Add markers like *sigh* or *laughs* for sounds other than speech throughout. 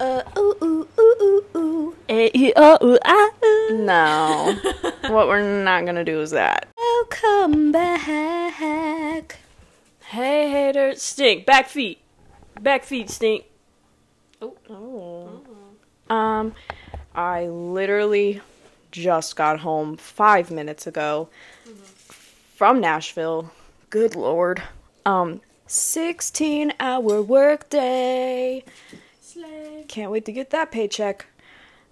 Uh, ooh, ooh, ooh, ooh, ooh. A O U ah, ooh. No. *laughs* what we're not gonna do is that. Welcome back. Hey haters, stink. Back feet. Back feet stink. Oh. Um, I literally just got home five minutes ago from Nashville. Good lord. Um, 16 hour workday. Can't wait to get that paycheck.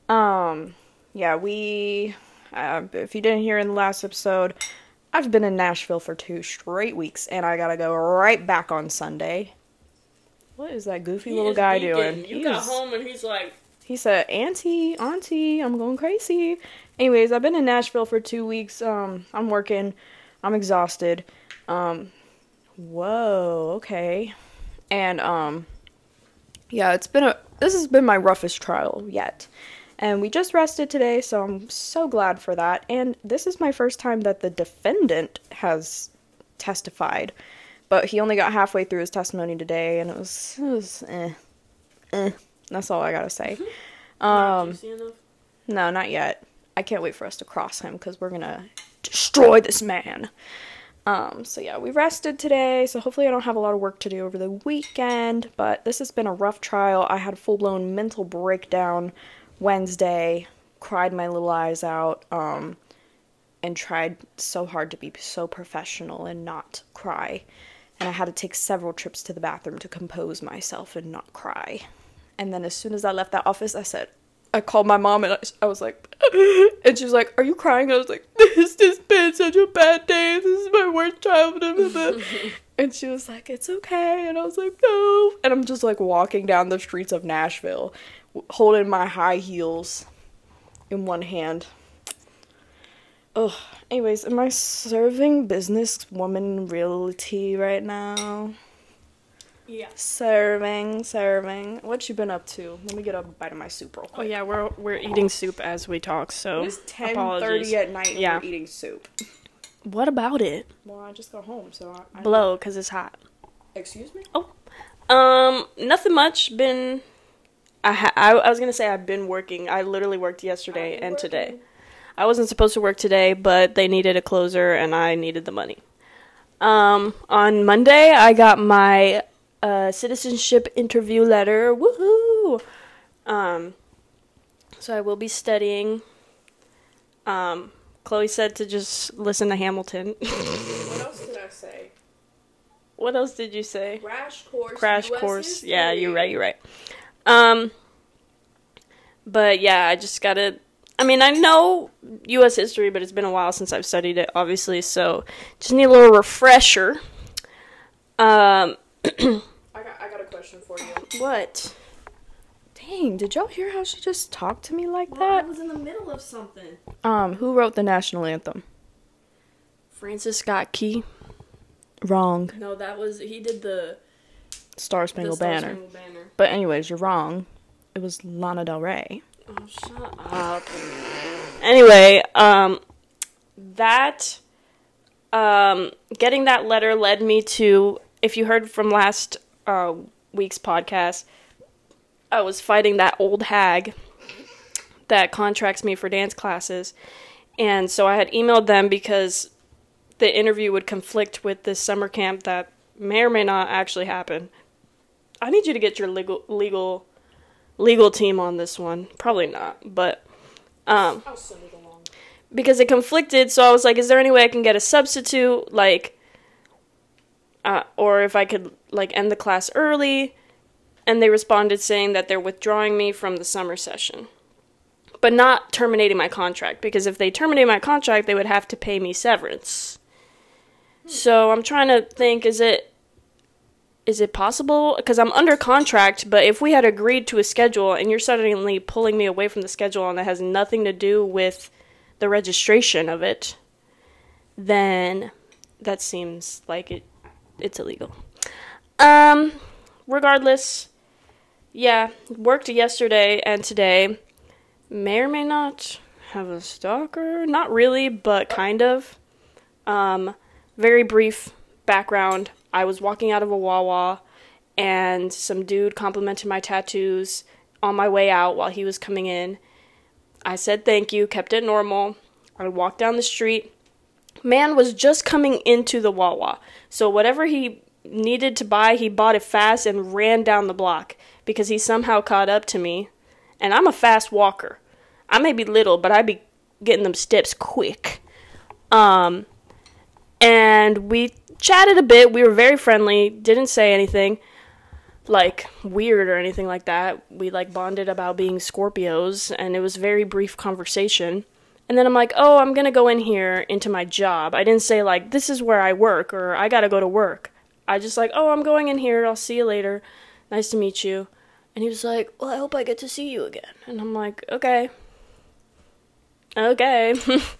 Um, yeah, we, uh, if you didn't hear in the last episode, I've been in Nashville for two straight weeks and I gotta go right back on Sunday. What is that goofy little guy doing? You He got is- home and he's like, he said, Auntie, Auntie, I'm going crazy. Anyways, I've been in Nashville for two weeks. Um, I'm working. I'm exhausted. Um, whoa, okay. And, um, yeah, it's been a, this has been my roughest trial yet. And we just rested today, so I'm so glad for that. And this is my first time that the defendant has testified. But he only got halfway through his testimony today, and it was, it was eh. Eh. That's all I gotta say. *laughs* Um, no, not yet. I can't wait for us to cross him because we're gonna destroy this man. Um, so yeah, we rested today, so hopefully I don't have a lot of work to do over the weekend. But this has been a rough trial. I had a full blown mental breakdown Wednesday, cried my little eyes out, um, and tried so hard to be so professional and not cry. And I had to take several trips to the bathroom to compose myself and not cry. And then as soon as I left that office, I said, I called my mom and I, I was like, *laughs* and she was like, Are you crying? I was like, *laughs* This has been such a bad day. This is my worst childhood. *laughs* and she was like, It's okay. And I was like, No. And I'm just like walking down the streets of Nashville, holding my high heels in one hand. Ugh. Anyways, am I serving businesswoman realty right now? Yeah. Serving, serving. What you been up to? Let me get a bite of my soup real quick. Oh yeah, we're we're eating soup as we talk, so It's ten apologies. thirty at night and Yeah. we're eating soup. What about it? Well, I just got home, so I, I Blow, cause it's hot. Excuse me. Oh, um, nothing much. Been, I ha- I, I was gonna say I've been working. I literally worked yesterday and today. I wasn't supposed to work today, but they needed a closer and I needed the money. Um, on Monday I got my uh, citizenship interview letter. Woohoo! Um, so I will be studying. Um, Chloe said to just listen to Hamilton. *laughs* What else did I say? what else did you say? Crash course. crash course. Yeah, you're right. You're right. Um, but yeah, I just gotta. I mean, I know U.S. history, but it's been a while since I've studied it, obviously. So just need a little refresher. Um, I got, I got a question for you. what? Dang, did y'all hear how she just talked to me like that? I was in the middle of something. Um, who wrote the national anthem? Francis Scott Key. Wrong. No, that was he did the Star Spangled Banner. Banner. But anyways, you're wrong. It was Lana Del Rey. Oh, shut up. Anyway, um, that, um, getting that letter led me to, if you heard from last uh, week's podcast, I was fighting that old hag that contracts me for dance classes. And so I had emailed them because the interview would conflict with this summer camp that may or may not actually happen. I need you to get your legal legal legal team on this one. Probably not, but um I'll send it along. because it conflicted, so I was like, is there any way I can get a substitute like uh, or if I could like end the class early? And they responded saying that they're withdrawing me from the summer session. But not terminating my contract because if they terminate my contract, they would have to pay me severance. So I'm trying to think is it is it possible because I'm under contract, but if we had agreed to a schedule and you're suddenly pulling me away from the schedule and that has nothing to do with the registration of it, then that seems like it it's illegal. Um regardless, yeah, worked yesterday and today. May or may not have a stalker. Not really, but kind of. Um, very brief background. I was walking out of a Wawa and some dude complimented my tattoos on my way out while he was coming in. I said thank you, kept it normal. I walked down the street. Man was just coming into the Wawa. So whatever he needed to buy, he bought it fast and ran down the block because he somehow caught up to me. And I'm a fast walker. I may be little, but I be getting them steps quick. Um, and we chatted a bit. We were very friendly. Didn't say anything like weird or anything like that. We like bonded about being Scorpios, and it was very brief conversation. And then I'm like, oh, I'm gonna go in here into my job. I didn't say like this is where I work or I gotta go to work. I just like, oh, I'm going in here. I'll see you later. Nice to meet you. And he was like, well, I hope I get to see you again. And I'm like, okay. Okay.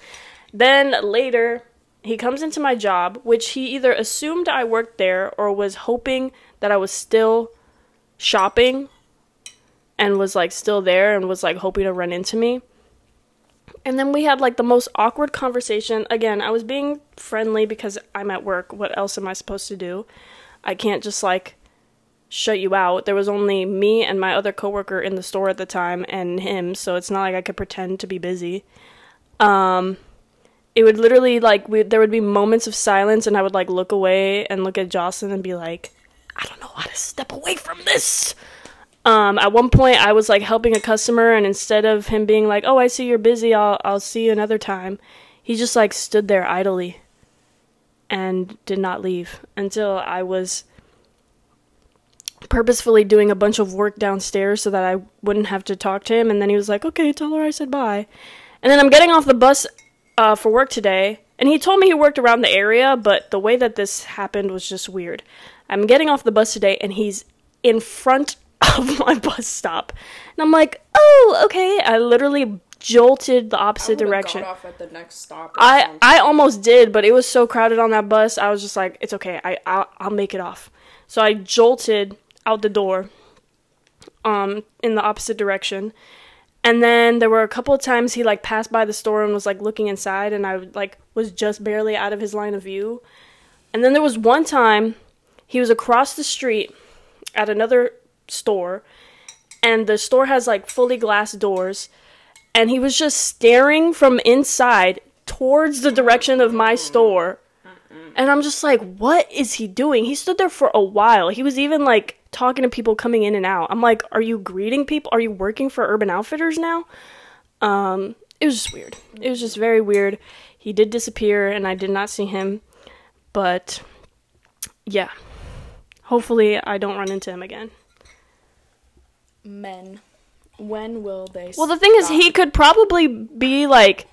*laughs* then later, he comes into my job, which he either assumed I worked there or was hoping that I was still shopping and was like still there and was like hoping to run into me. And then we had like the most awkward conversation. Again, I was being friendly because I'm at work. What else am I supposed to do? I can't just like shut you out. There was only me and my other coworker in the store at the time and him, so it's not like I could pretend to be busy. Um it would literally like we, there would be moments of silence and I would like look away and look at Jocelyn and be like, I don't know how to step away from this. Um, at one point, I was like helping a customer, and instead of him being like, "Oh, I see you're busy. I'll I'll see you another time," he just like stood there idly and did not leave until I was purposefully doing a bunch of work downstairs so that I wouldn't have to talk to him. And then he was like, "Okay, tell her I said bye." And then I'm getting off the bus uh, for work today, and he told me he worked around the area, but the way that this happened was just weird. I'm getting off the bus today, and he's in front of my bus stop, and I'm like, "Oh, okay." I literally jolted the opposite direction. Got off at the next stop. I I almost did, but it was so crowded on that bus. I was just like, "It's okay. I I'll, I'll make it off." So I jolted out the door, um, in the opposite direction. And then there were a couple of times he like passed by the store and was like looking inside, and I like was just barely out of his line of view. And then there was one time he was across the street at another store, and the store has like fully glass doors, and he was just staring from inside towards the direction of my store. And I'm just like, what is he doing? He stood there for a while. He was even like talking to people coming in and out. I'm like, are you greeting people? Are you working for Urban Outfitters now? Um, it was just weird. It was just very weird. He did disappear and I did not see him. But yeah. Hopefully I don't run into him again. Men. When will they? Well, the thing is, he could probably be like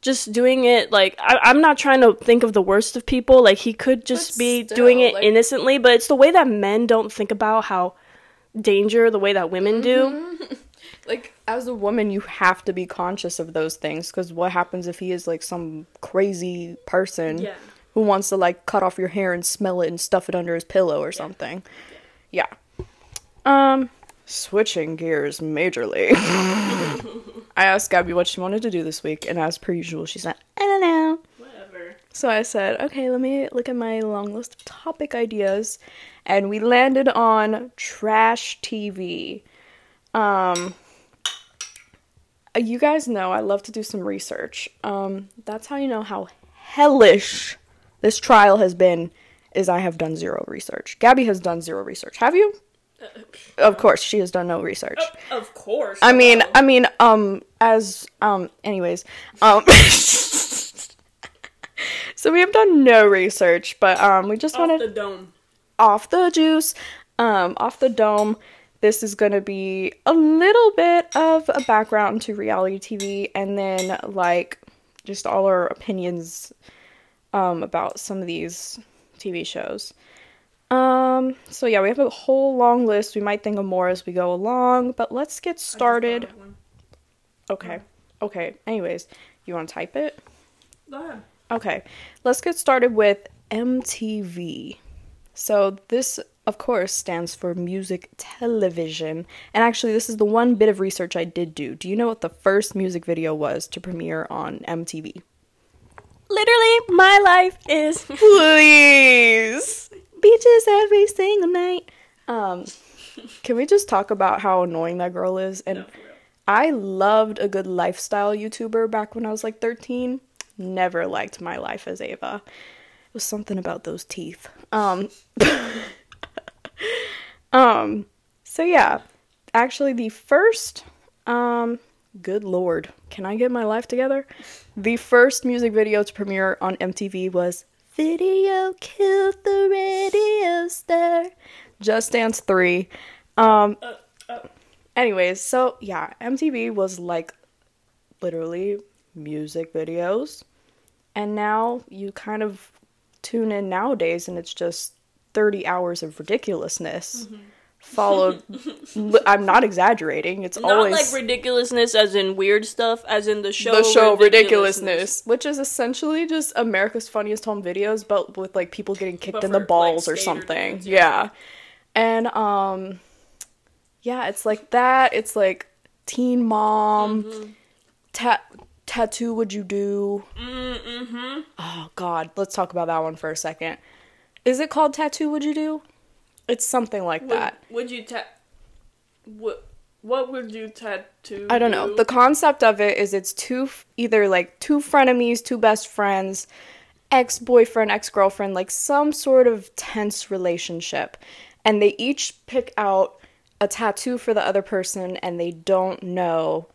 just doing it like I, I'm not trying to think of the worst of people. Like he could just But be still, doing it like- innocently, but it's the way that men don't think about how danger the way that women do. *laughs* like as a woman you have to be conscious of those things because what happens if he is like some crazy person Yeah. who wants to like cut off your hair and smell it and stuff it under his pillow or something yeah um switching gears majorly *laughs* i asked gabby what she wanted to do this week and as per usual she said i don't know Whatever. so I said, okay, let me look at my long list of topic ideas. And we landed on trash TV. Um, you guys know I love to do some research. Um, that's how you know how hellish this trial has been. Is I have done zero research. Gabby has done zero research. Have you? Of course, she has done no research. Of course. I mean, I mean, um, as um, anyways, um, *laughs* so we have done no research, but um, we just wanted the dome. off the juice, um, off the dome. This is gonna be a little bit of a background to reality TV, and then like just all our opinions um about some of these TV shows. Um, so yeah, we have a whole long list. We might think of more as we go along, but let's get started. Okay. Okay. Anyways, you want to type it? Go ahead. Okay. Let's get started with MTV. So this of course stands for music television. And actually this is the one bit of research I did do. Do you know what the first music video was to premiere on MTV? Literally, my life is. Please. Beaches every single night. Um *laughs* Can we just talk about how annoying that girl is? And No. I loved a good lifestyle YouTuber back when I was like 13. Never liked My Life as Eva. It was something about those teeth. Um *laughs* Um so yeah, actually the first um good lord, can I get my life together? The first music video to premiere on MTV was Video Killed the Radio Star. Just Dance 3. Um Uh, uh, Anyways, so yeah, MTV was like literally music videos. And now you kind of tune in nowadays and it's just 30 hours of ridiculousness. Followed, I'm not exaggerating. It's not always like ridiculousness, as in weird stuff, as in the show. the show ridiculousness. which is essentially just America's Funniest Home Videos, but with like people getting kicked But in the for, like, balls or something. yeah. yeah. and um, yeah, it's like that. It's like Teen Mom, Mm-hmm. ta- tattoo. Would you do? Mm-hmm. Oh God, let's talk about that one for a second. Is it called Tattoo? Would you do? It's something like Would, that. would you ta- what? What would you tattoo? I don't know. do? The concept of it is it's two either like two frenemies, two best friends, ex-boyfriend, ex-girlfriend, like some sort of tense relationship. And they each pick out a tattoo for the other person and they don't know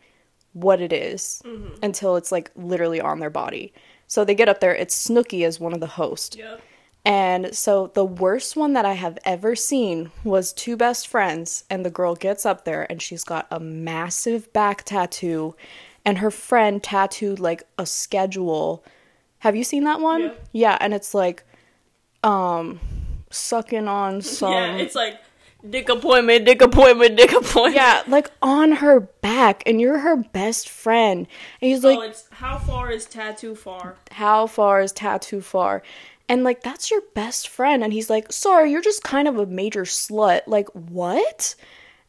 what it is mm-hmm. until it's like literally on their body. So they get up there, it's Snooki as one of the hosts. Yep. And so the worst one that I have ever seen was two best friends, and the girl gets up there and she's got a massive back tattoo, and her friend tattooed like a schedule. Have you seen that one? Yeah. Yeah, and it's like, um, sucking on *laughs* some. yeah, it's like dick appointment, dick appointment, dick appointment. Yeah, like on her back, and you're her best friend. And he's like, oh, it's how far is tattoo far? how far is tattoo far? And like that's your best friend and he's like, "Sorry, you're just kind of a major slut." Like, "What?"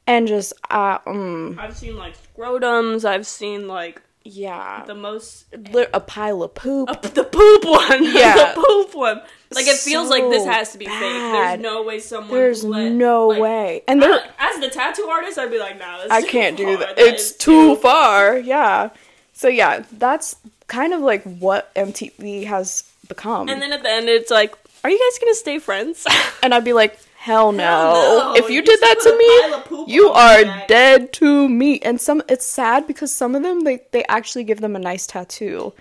And just uh um I've seen like scrotums. I've seen like yeah, the most a pile of poop. uh, the poop one. *laughs* Yeah. the poop one. Like it feels like this has to be fake. There's no way someone. There's let, no like, way. And there as the tattoo artist, I'd be like, nah, I too can't do that. That It's is too far. Yeah. So yeah, that's kind of like what MTV has become. And then at the end, it's like, are you guys gonna stay friends? *laughs* And I'd be like, hell no. no. If you You did that to a pile of me, you are back. dead to me. And some it's sad because some of them they, they actually give them a nice tattoo.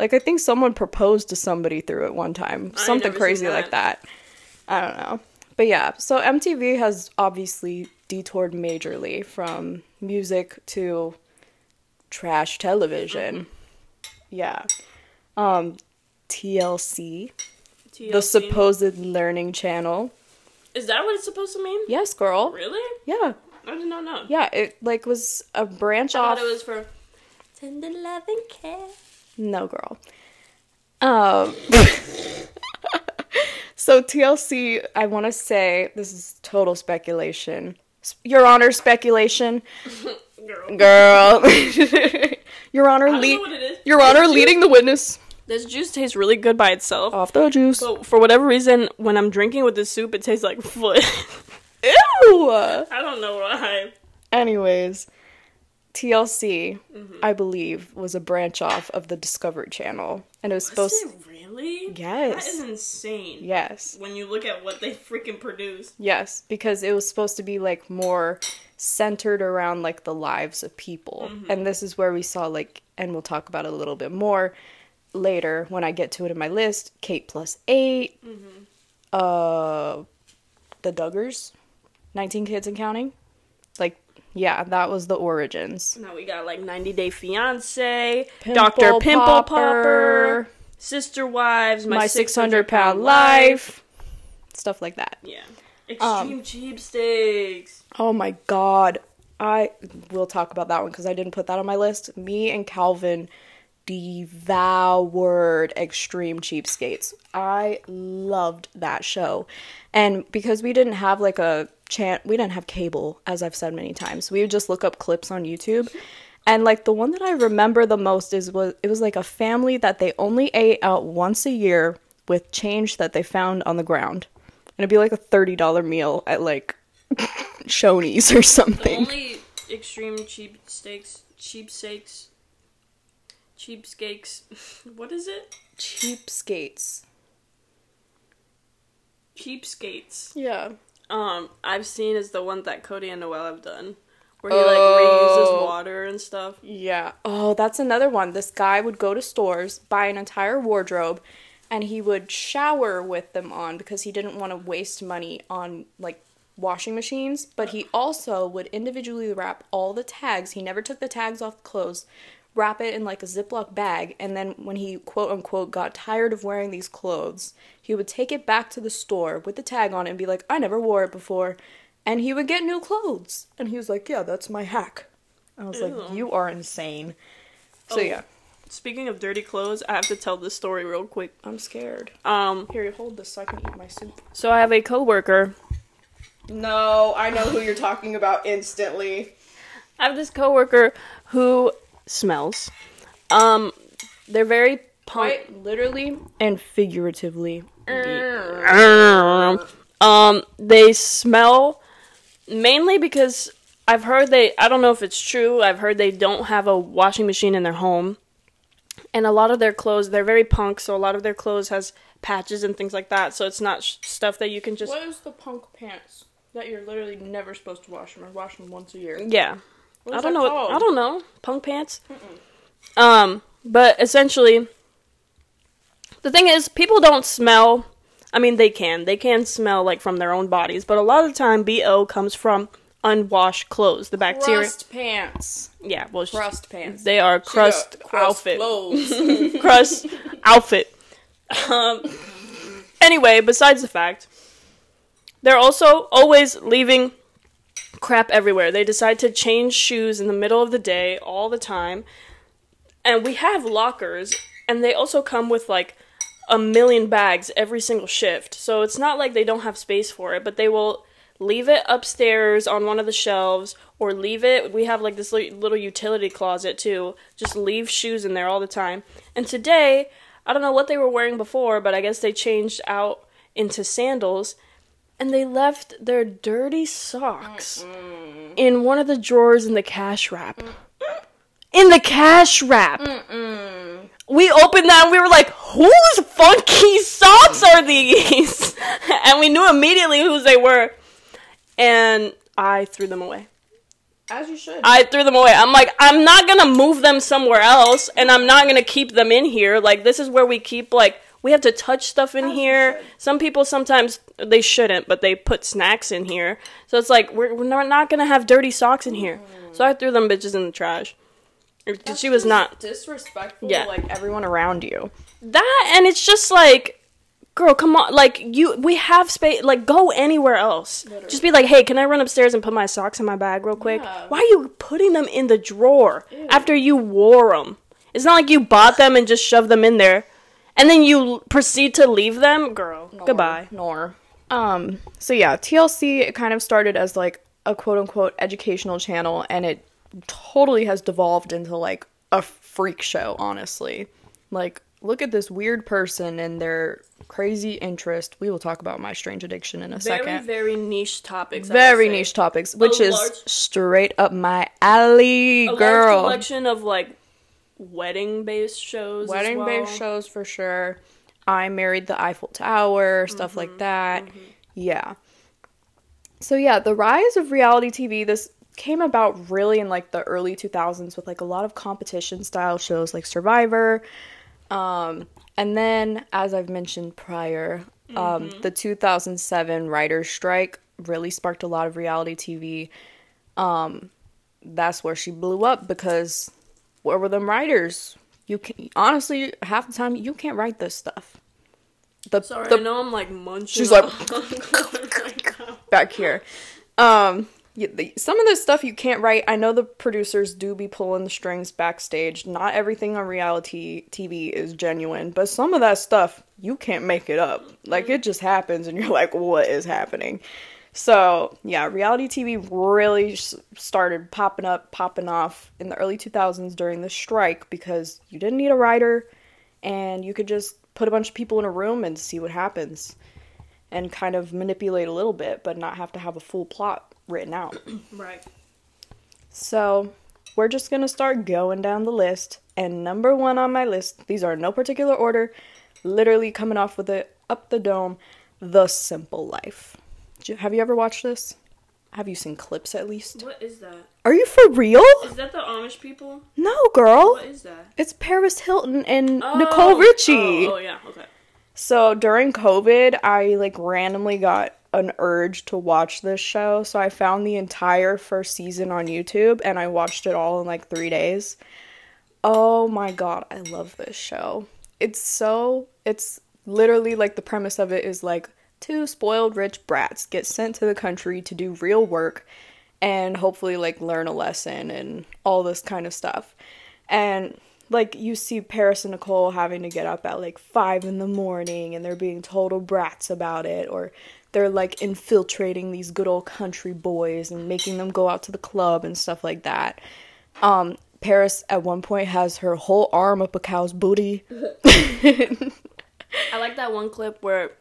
Like I think someone proposed to somebody through it one time. I Something crazy like that. that. I don't know. But yeah, so MTV has obviously detoured majorly from music to trash television. Yeah. Um TLC, the supposed learning channel. Is that what it's supposed to mean? Yes, girl. Really? Yeah. I did not know. Yeah, it like was a branch I off. thought it was for tender love and care. No, girl. Um. *laughs* so TLC, I want to say this is total speculation. Your Honor, speculation, *laughs* Girl. girl. *laughs* Your Honor, lead. know what it is. Your Honor, leading the witness. This juice tastes really good by itself. Off the juice. But for whatever reason, when I'm drinking with the soup, it tastes like foot. *laughs* Ew. I don't know why. Anyways, TLC, Mm-hmm. I believe, was a branch off of the Discovery Channel, and it was Was supposed. it really? Yes. That is insane. Yes. When you look at what they freaking produced. Yes, because it was supposed to be like more centered around like the lives of people. And this is where we saw like and we'll talk about it a little bit more later when I get to it in my list, Kate plus 8. Uh The Duggars, 19 Kids and Counting. Like yeah, that was the origins. Now we got like 90 Day Fiance, Dr. Pimple Popper, Popper, Sister Wives, My 600 Pound Life, stuff like that. Yeah. Um, Extreme cheap steaks. Oh my god. I will talk about that one because I didn't put that on my list. Me and Calvin devoured Extreme Cheapskates. I loved that show. And because we didn't have like a chan we didn't have cable, as I've said many times. We would just look up clips on YouTube. And like the one that I remember the most is was it was like a family that they only ate out once a year with change that they found on the ground. And it'd be like a $30 meal at like *laughs* Shoney's or something. Only extreme cheap steaks, cheap steaks, cheap steaks. *laughs* What is it? Cheapskates. Cheapskates. Yeah. Um, I've seen is the one that Cody and Noel have done, where he like reuses Oh. water and stuff. Yeah. Oh, that's another one. This guy would go to stores, buy an entire wardrobe, and he would shower with them on because he didn't want to waste money on like washing machines, but he also would individually wrap all the tags. He never took the tags off the clothes. Wrap it in like a Ziploc bag, and then when he quote unquote got tired of wearing these clothes, he would take it back to the store with the tag on it and be like, I never wore it before. And he would get new clothes. And he was like, Yeah, that's my hack. I was like, You are insane. So Oh. yeah, Speaking of dirty clothes, I have to tell this story real quick. I'm scared. Um, Here, you hold this so I can eat my soup. so I have a coworker. No, I know who you're talking about instantly. I have this coworker who smells. Um, they're very punk. Quite literally and figuratively. Um, they smell mainly because I've heard they. I don't know if it's true. I've heard they don't have a washing machine in their home, and a lot of their clothes. They're very punk, so a lot of their clothes has patches and things like that. So it's not sh- stuff that you can just. What is the punk pants that you're literally never supposed to wash them or wash them once a year? Yeah, I don't know. called? I don't know. Punk pants. Um, but essentially, the thing is, people don't smell. I mean, they can. They can smell like from their own bodies, but a lot of the time, bo comes from unwashed clothes. The bacteria. Crust pants. Yeah, well, Crust pants. they are crust, crust outfit. clothes. *laughs* *laughs* crust outfit. Um, anyway, besides the fact, they're also always leaving crap everywhere. They decide to change shoes in the middle of the day all the time. And we have lockers, and they also come with like a million bags every single shift. So it's not like they don't have space for it, but they will leave it upstairs on one of the shelves or leave it. We have like this little utility closet too. Just leave shoes in there all the time. And today, I don't know what they were wearing before, but I guess they changed out into sandals and they left their dirty socks in one of the drawers in the cash wrap. In the cash wrap. We opened that and we were like, whose funky socks are these? *laughs* and we knew immediately whose they were. And I threw them away. As you should. I threw them away. I'm like, I'm not gonna move them somewhere else, and I'm not gonna keep them in here. Like, this is where we keep, like, we have to touch stuff in As here. Some people sometimes, they shouldn't, but they put snacks in here. So it's like, we're, we're not, gonna have dirty socks in here. So I threw them bitches in the trash. That's she was not. disrespectful Yeah. to like everyone around you. That, and it's just like, girl, come on. Like, you, we have space. Like, go anywhere else. Literally. Just be like, hey, can I run upstairs and put my socks in my bag real quick? Yeah. Why are you putting them in the drawer after you wore them? It's not like you bought them and just shoved them in there. And then you proceed to leave them? Girl, goodbye. Nor. Um, so yeah, TLC it kind of started as like a quote unquote educational channel and it totally has devolved into like a freak show, honestly. Like, look at this weird person and their crazy interest. We will talk about my strange addiction in a Very, second. very niche topics. Very niche topics, which is large- straight up my alley, A girl. collection of like wedding based shows. Wedding based well. shows for sure. I married the Eiffel Tower, stuff Mm-hmm, like that. Yeah. So yeah, the rise of reality TV this came about really in like the early 2000s with like a lot of competition style shows like Survivor. Um and then as I've mentioned prior, um Mm-hmm. the 2007 writers strike really sparked a lot of reality TV. Um that's where she blew up because where were them writers? You can honestly half the time you can't write this stuff. The, Sorry, the I know I'm like munching. She's like- *laughs* back here. Um, some of the stuff you can't write. I know the producers do be pulling the strings backstage. Not everything on reality TV is genuine, but some of that stuff you can't make it up. Like it just happens, and you're like, what is happening? So yeah, reality TV really started popping up, popping off in the early 2000s during the strike because you didn't need a writer, and you could just put a bunch of people in a room and see what happens and kind of manipulate a little bit, but not have to have a full plot written out. *clears throat* Right. So we're just gonna start going down the list. And number one on my list, these are no particular order, literally coming off with it up the dome, The Simple Life. Did you- Have you ever watched this? Have you seen clips at least? What is that? Are you for real? Is that the Amish people? No, girl. What is that? It's Paris Hilton and Oh, Nicole Richie. Oh, oh, yeah. Okay. So during COVID, I like randomly got an urge to watch this show. So I found the entire first season on YouTube and I watched it all in like three days. Oh my god, I love this show. It's so, it's literally like the premise of it is like two spoiled rich brats get sent to the country to do real work and hopefully like learn a lesson and all this kind of stuff. And like you see Paris and Nicole having to get up at like five in the morning and they're being total brats about it, or they're like infiltrating these good old country boys and making them go out to the club and stuff like that. Um, Paris at one point has her whole arm up a cow's booty. *laughs* I like that one clip where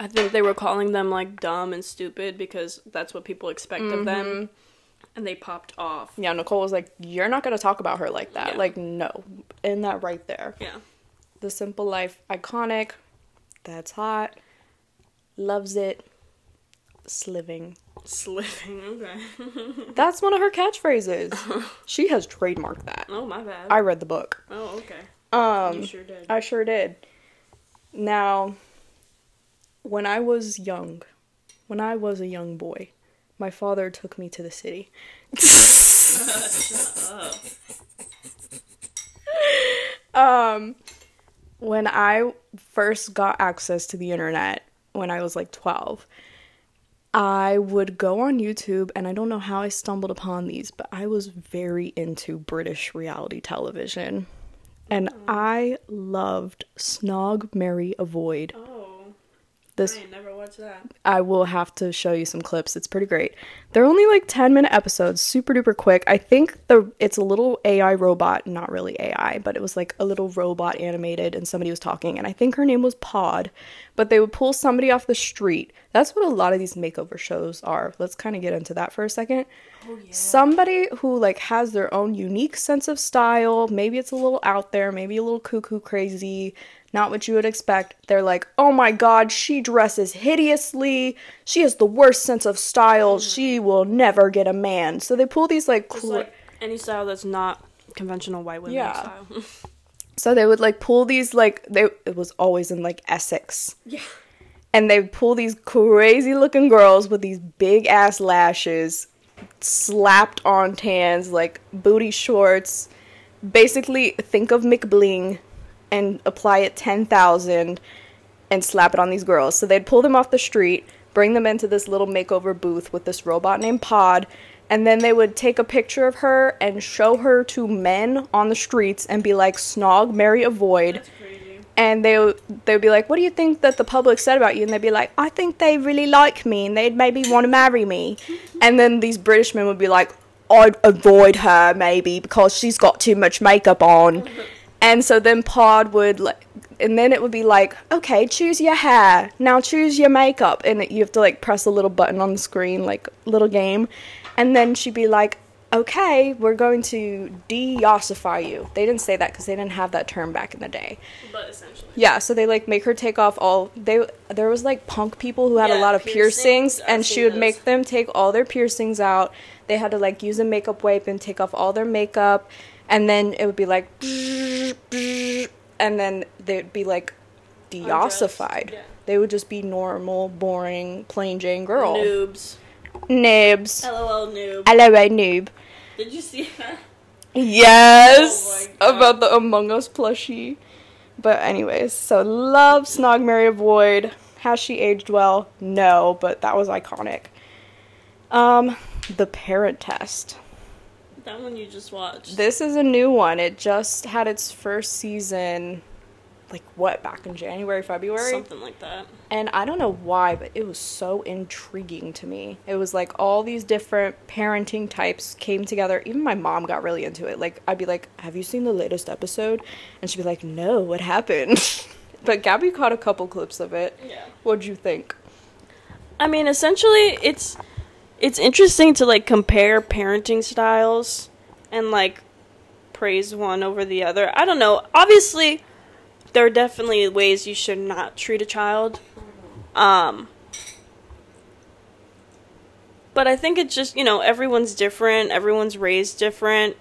I think they were calling them like dumb and stupid because that's what people expect of them. And they popped off. Yeah, Nicole was like, You're not gonna talk about her like that. Yeah. Like, no. In that right there. Yeah. The Simple Life, iconic. That's hot. Loves it. Sliving. Sliving, okay. *laughs* That's one of her catchphrases. *laughs* she has trademarked that. oh, my bad. I read the book. oh, okay. Um, you sure did. I sure did. Now, when I was young, when I was a young boy, my father took me to the city. um, when I first got access to the internet, when I was like 12, I would go on YouTube, and I don't know how I stumbled upon these, but I was very into British reality television. And I loved Snog, Marry, Avoid. oh. This I never watched that. I will have to show you some clips. It's pretty great. They're only like 10 minute episodes, super duper quick. I think the it's a little AI robot, not really AI, but it was like a little robot animated and somebody was talking and I think her name was Pod, but they would pull somebody off the street. That's what a lot of these makeover shows are. Let's kind of get into that for a second. Oh, somebody who like has their own unique sense of style, maybe it's a little out there, maybe a little cuckoo crazy, not what you would expect. They're like, "Oh my god, she dresses hideously. She has the worst sense of style. Mm-hmm. She will never get a man." So they pull these like, cra- like any style that's not conventional white women Yeah. style. *laughs* so they would like pull these like they it was always in like Essex. yeah. and they pull these crazy looking girls with these big ass lashes slapped on tans like booty shorts basically think of mcbling and apply it 10,000 and slap it on these girls so they'd pull them off the street bring them into this little makeover booth with this robot named pod and then they would take a picture of her and show her to men on the streets and be like snog marry avoid That's and they they would be like, "What do you think that the public said about you?" And they'd be like, "I think they really like me, and they'd maybe want to marry me." *laughs* And then these British men would be like, "I'd avoid her maybe because she's got too much makeup on." *laughs* And so then Pod would like, and then it would be like, "Okay, choose your hair now. Choose your makeup," and you have to like press a little button on the screen, like little game. And then she'd be like, "Okay, we're going to de-ossify you." They didn't say that because they didn't have that term back in the day. But essentially. Yeah, so they like make her take off all they there was like punk people who had a lot of piercings, piercings, and she would those. make them take all their piercings out. They had to like use a makeup wipe and take off all their makeup and then it would be like and then they'd be like deossified. Yeah. They would just be normal, boring, plain Jane girl. Noobs. Nibs. LOL noob. Hello, noob. Did you see that? Yes, Oh about the Among Us plushie. But anyways, so love Snog Marry Avoid. Has she aged well? No, but that was iconic. Um, the Parent Test. That one you just watched. This is a new one. It just had its first season, like what, back in January, February? Something like that. And I don't know why, but it was so intriguing to me. It was like all these different parenting types came together. Even my mom got really into it. Like, I'd be like, Have you seen the latest episode? And she'd be like, No, what happened? *laughs* but Gabby caught a couple clips of it. Yeah. What'd you think? I mean, essentially, it's it's interesting to like compare parenting styles and like praise one over the other. I don't know. Obviously, there are definitely ways you should not treat a child. Um but I think it's just, you know, everyone's different, everyone's raised different.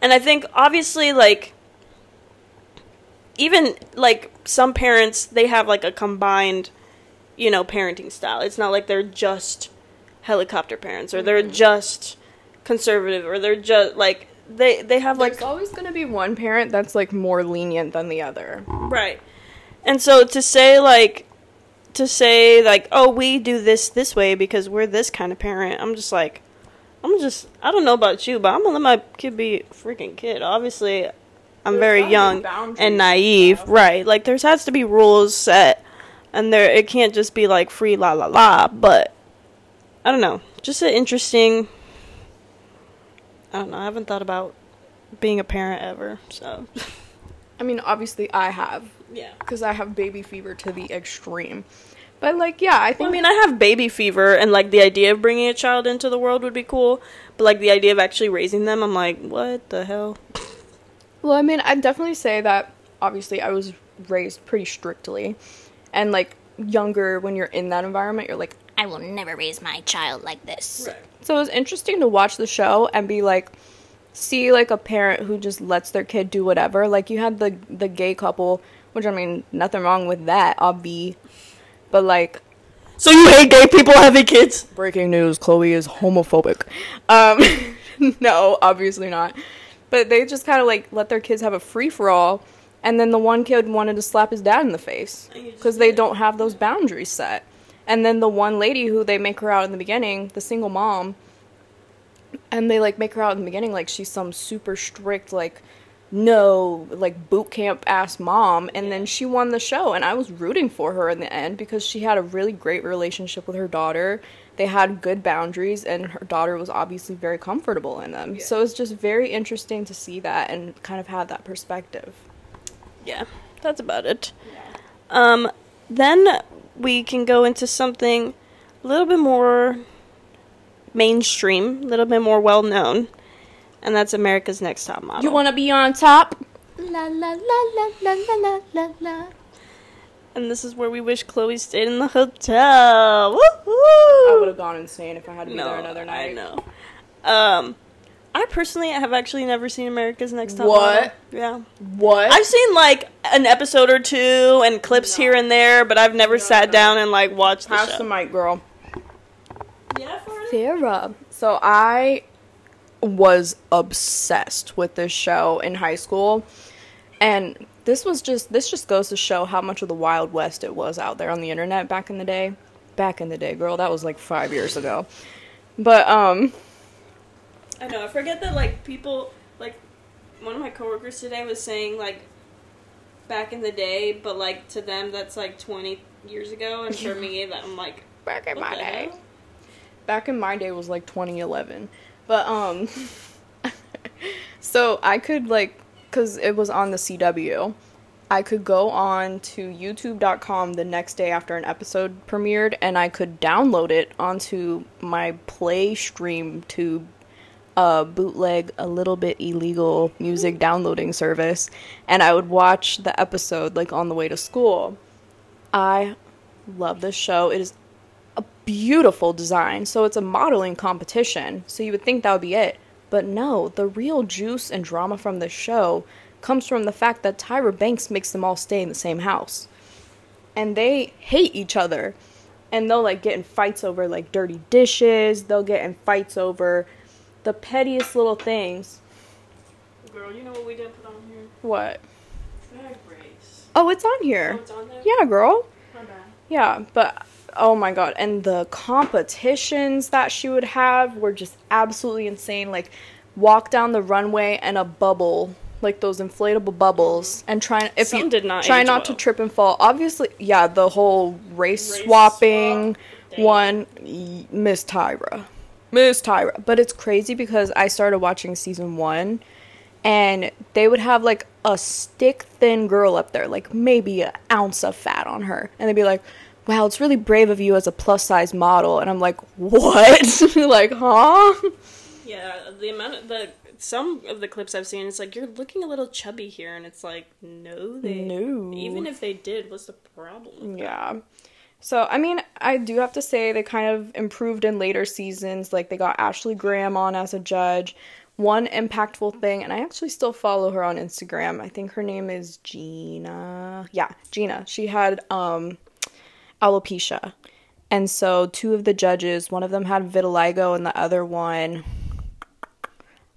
And I think obviously like even like some parents they have like a combined you know parenting style it's not like they're just helicopter parents or they're mm-hmm. just conservative or they're just like they they have like There's always gonna be one parent that's like more lenient than the other. right. And so to say like to say like oh we do this this way because we're this kind of parent i'm just like i'm just i don't know about you but i'm gonna let my kid be a freaking kid. Obviously i'm There's very young and naive. stuff. right. Like there has to be rules set and there it can't just be like free la la la but i don't know just an interesting i don't know i haven't thought about being a parent ever so I mean, obviously I have yeah because I have baby fever to the extreme. But like, yeah, I think I mean, I have baby fever, and like the idea of bringing a child into the world would be cool, but like the idea of actually raising them, I'm like, what the hell? Well, I mean, I'd definitely say that obviously I was raised pretty strictly. And like younger when you're in that environment, you're like I will never raise my child like this. so it was interesting to watch the show and be like see like a parent who just lets their kid do whatever. Like you had the the gay couple, which I mean, nothing wrong with that, obvi. But like So you hate gay people having kids? breaking news, Chloe is homophobic. Um *laughs* no, obviously not. But they just kind of like let their kids have a free for all. And then the one kid wanted to slap his dad in the face And you just because they don't have those boundaries set. And then the one lady who they make her out in the beginning, the single mom, and they like make her out in the beginning like she's some super strict like no like boot camp ass mom. And then she won the show and i was rooting for her in the end because she had a really great relationship with her daughter. They had good boundaries and her daughter was obviously very comfortable in them. So it's just very interesting to see that and kind of have that perspective. Yeah, that's about it. Um, then we can go into something a little bit more mainstream, a little bit more well known, and that's America's Next Top Model. You want to be on top? La la la la la la la la. And this is where we wish Chloe stayed in the hotel. Woo-hoo! I would have gone insane if I had to be no, there another night. I know. Um, I personally have actually never seen America's Next Top What? Model. Yeah, what I've seen like an episode or two and clips here and there, but I've never sat down and like watched the pass show. the mic girl yeah, Farah. So I was obsessed with this show in high school. And this was just this just goes to show how much of the Wild West it was out there on the internet back in the day. Back in the day, girl, that was like 5 years ago. But um I know. I forget that like people like one of my coworkers today was saying like back in the day, but like to them that's like twenty years ago, and for me *laughs* that I'm like back in my day. hell? back in my day was like 2011 but um *laughs* so i could like because it was on the cw i could go on to youtube.com the next day after an episode premiered and i could download it onto my play stream tube uh, bootleg a little bit illegal music downloading service and i would watch the episode like on the way to school i love this show it is a beautiful design. So it's a modeling competition. So you would think that would be it. But no, the real juice and drama from this show comes from the fact that Tyra Banks makes them all stay in the same house. And they hate each other. And they'll like get in fights over like dirty dishes. They'll get in fights over the pettiest little things. Girl, you know what we did put on here? What? Drag race. Oh, it's on here. Oh, it's on there. Yeah, girl. My bad. Yeah, but oh my god, and the competitions that she would have were just absolutely insane. Like walk down the runway and a bubble, like those inflatable bubbles, mm-hmm. and try if Some you did not try not to trip and fall. Obviously, yeah, the whole race, Race swapping swap one, y- Miss Tyra, Miss Tyra. But it's crazy because I started watching season one and they would have like a stick thin girl up there, like maybe an ounce of fat on her, and they'd be like, wow, it's really brave of you as a plus size model. And I'm like, what? *laughs* like, huh? Yeah, the amount of the some of the clips I've seen, it's like you're looking a little chubby here, and it's like no, they No. Even if they did, what's the problem? Yeah. So, I mean, I do have to say they kind of improved in later seasons. Like, they got Ashley Graham on as a judge. One impactful thing, and I actually still follow her on Instagram. I think her name is Gina. Yeah, Gina. She had um, alopecia. And so, two of the judges, one of them had vitiligo, and the other one,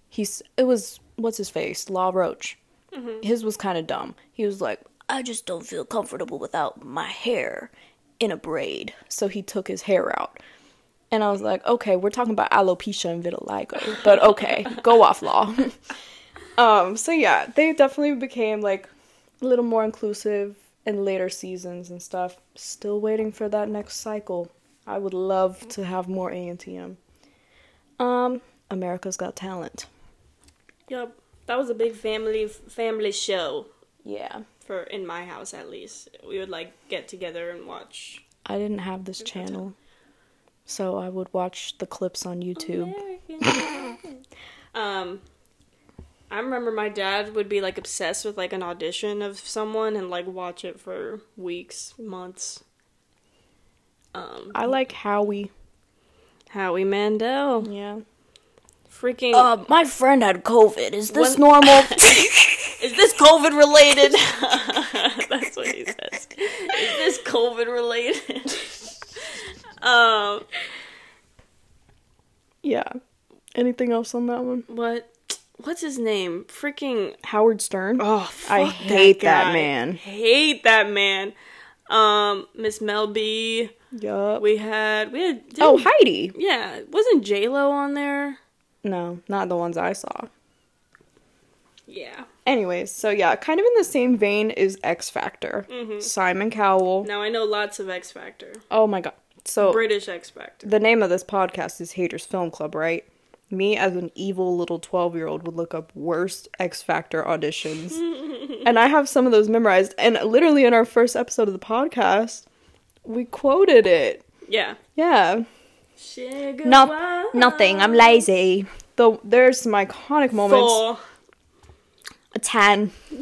he's, it was, what's his face? Law Roach. His was kind of dumb. He was like, I just don't feel comfortable without my hair in a braid. So he took his hair out. And I was like, okay, we're talking about alopecia and vitiligo, but okay, *laughs* go off law. *laughs* um, so yeah, they definitely became like a little more inclusive in later seasons and stuff. Still waiting for that next cycle. I would love to have more ANTM. Um, America's Got Talent. Yep, that was a big family family show Yeah. For in my house at least. We would like get together and watch. I didn't have this channel, so I would watch the clips on YouTube. *laughs* um, I remember my dad would be like obsessed with like an audition of someone and like watch it for weeks, months. Um, I like Howie. Howie Mandel, Yeah. freaking. Uh, my friend had COVID. Is this When- normal? *laughs* *laughs* Is this COVID related? *laughs* That's what he says. *laughs* Is this COVID related? *laughs* um, yeah. Anything else on that one? what? What's his name? Freaking. Howard Stern. Oh, I hate that guy. man. Hate that man. Um, Miss Mel B. Yup. We had we had. Oh, didn't- Heidi. yeah. Wasn't J Lo on there? No, not the ones I saw. Yeah. Anyways, so yeah, kind of in the same vein is X Factor. Mm-hmm. Simon Cowell. Now I know lots of X Factor. Oh my god. So British X Factor. the name of this podcast is Haters Film Club, right? Me as an evil little 12 year old would look up worst X Factor auditions. *laughs* and I have some of those memorized. And literally in our first episode of the podcast, we quoted it. Yeah. Yeah. Sugar Wow. nothing. I'm lazy. Though there's some iconic moments. Four. A 10. *laughs*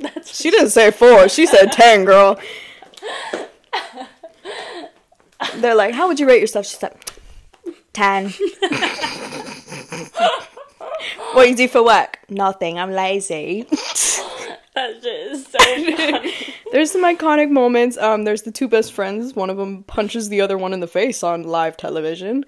That's She didn't say four. She said 10, girl. They're like, how would you rate yourself? She said, 10. *laughs* what you do for work? Nothing. I'm lazy. *laughs* that shit is so funny. There's some iconic moments. Um, there's the two best friends. One of them punches the other one in the face on live television.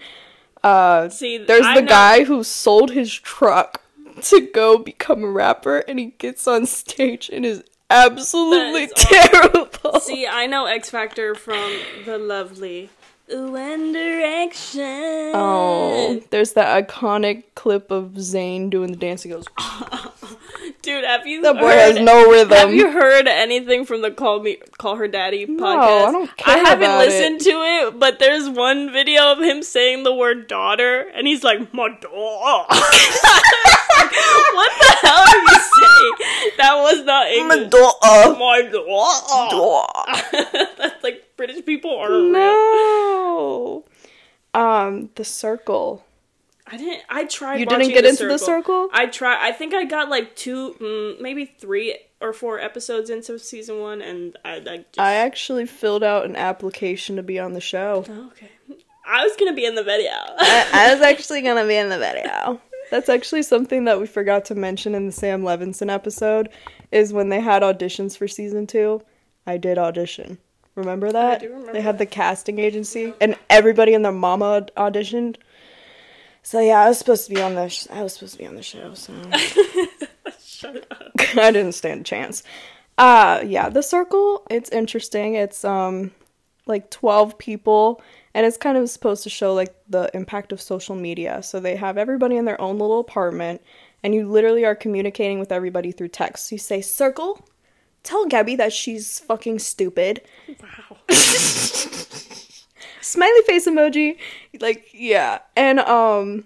Uh, See, there's I the know- guy who sold his truck to go become a rapper, and he gets on stage and is absolutely is awful. terrible. See, I know X Factor from the lovely One Direction. Oh, there's that iconic clip of Zayn doing the dance. He goes, *laughs* dude, have you "That boy heard, has no rhythm." Have you heard anything from the Call Me Call Her Daddy podcast? No, I don't care I haven't listened to it, but there's one video of him saying the word daughter, and he's like, "My daughter." *laughs* *laughs* what the hell are you saying? That was not English. daughter. My daughter. *laughs* That's like British people are real. No. Um, the circle. I didn't. I tried. You didn't get the into the circle? I try. I think I got like two, mm, maybe three or four episodes into season one, and I, I just. I actually filled out an application to be on the show. Oh, okay. I was gonna be in the video. I, I *laughs* was actually gonna be in the video. That's actually something that we forgot to mention in the Sam Levinson episode. Is when they had auditions for season two. I did audition. Remember that? do remember they had the casting agency, and everybody and their mama auditioned. So yeah, I was supposed to be on the. Sh- I was supposed to be on the show. So *laughs* Shut up. *laughs* I didn't stand a chance. Uh yeah, the circle, it's interesting. It's um like 12 people and it's kind of supposed to show like the impact of social media. So they have everybody in their own little apartment and you literally are communicating with everybody through text. You say, "Circle, tell Gabby that she's fucking stupid." Wow. *laughs* Smiley face emoji. Like, yeah. And um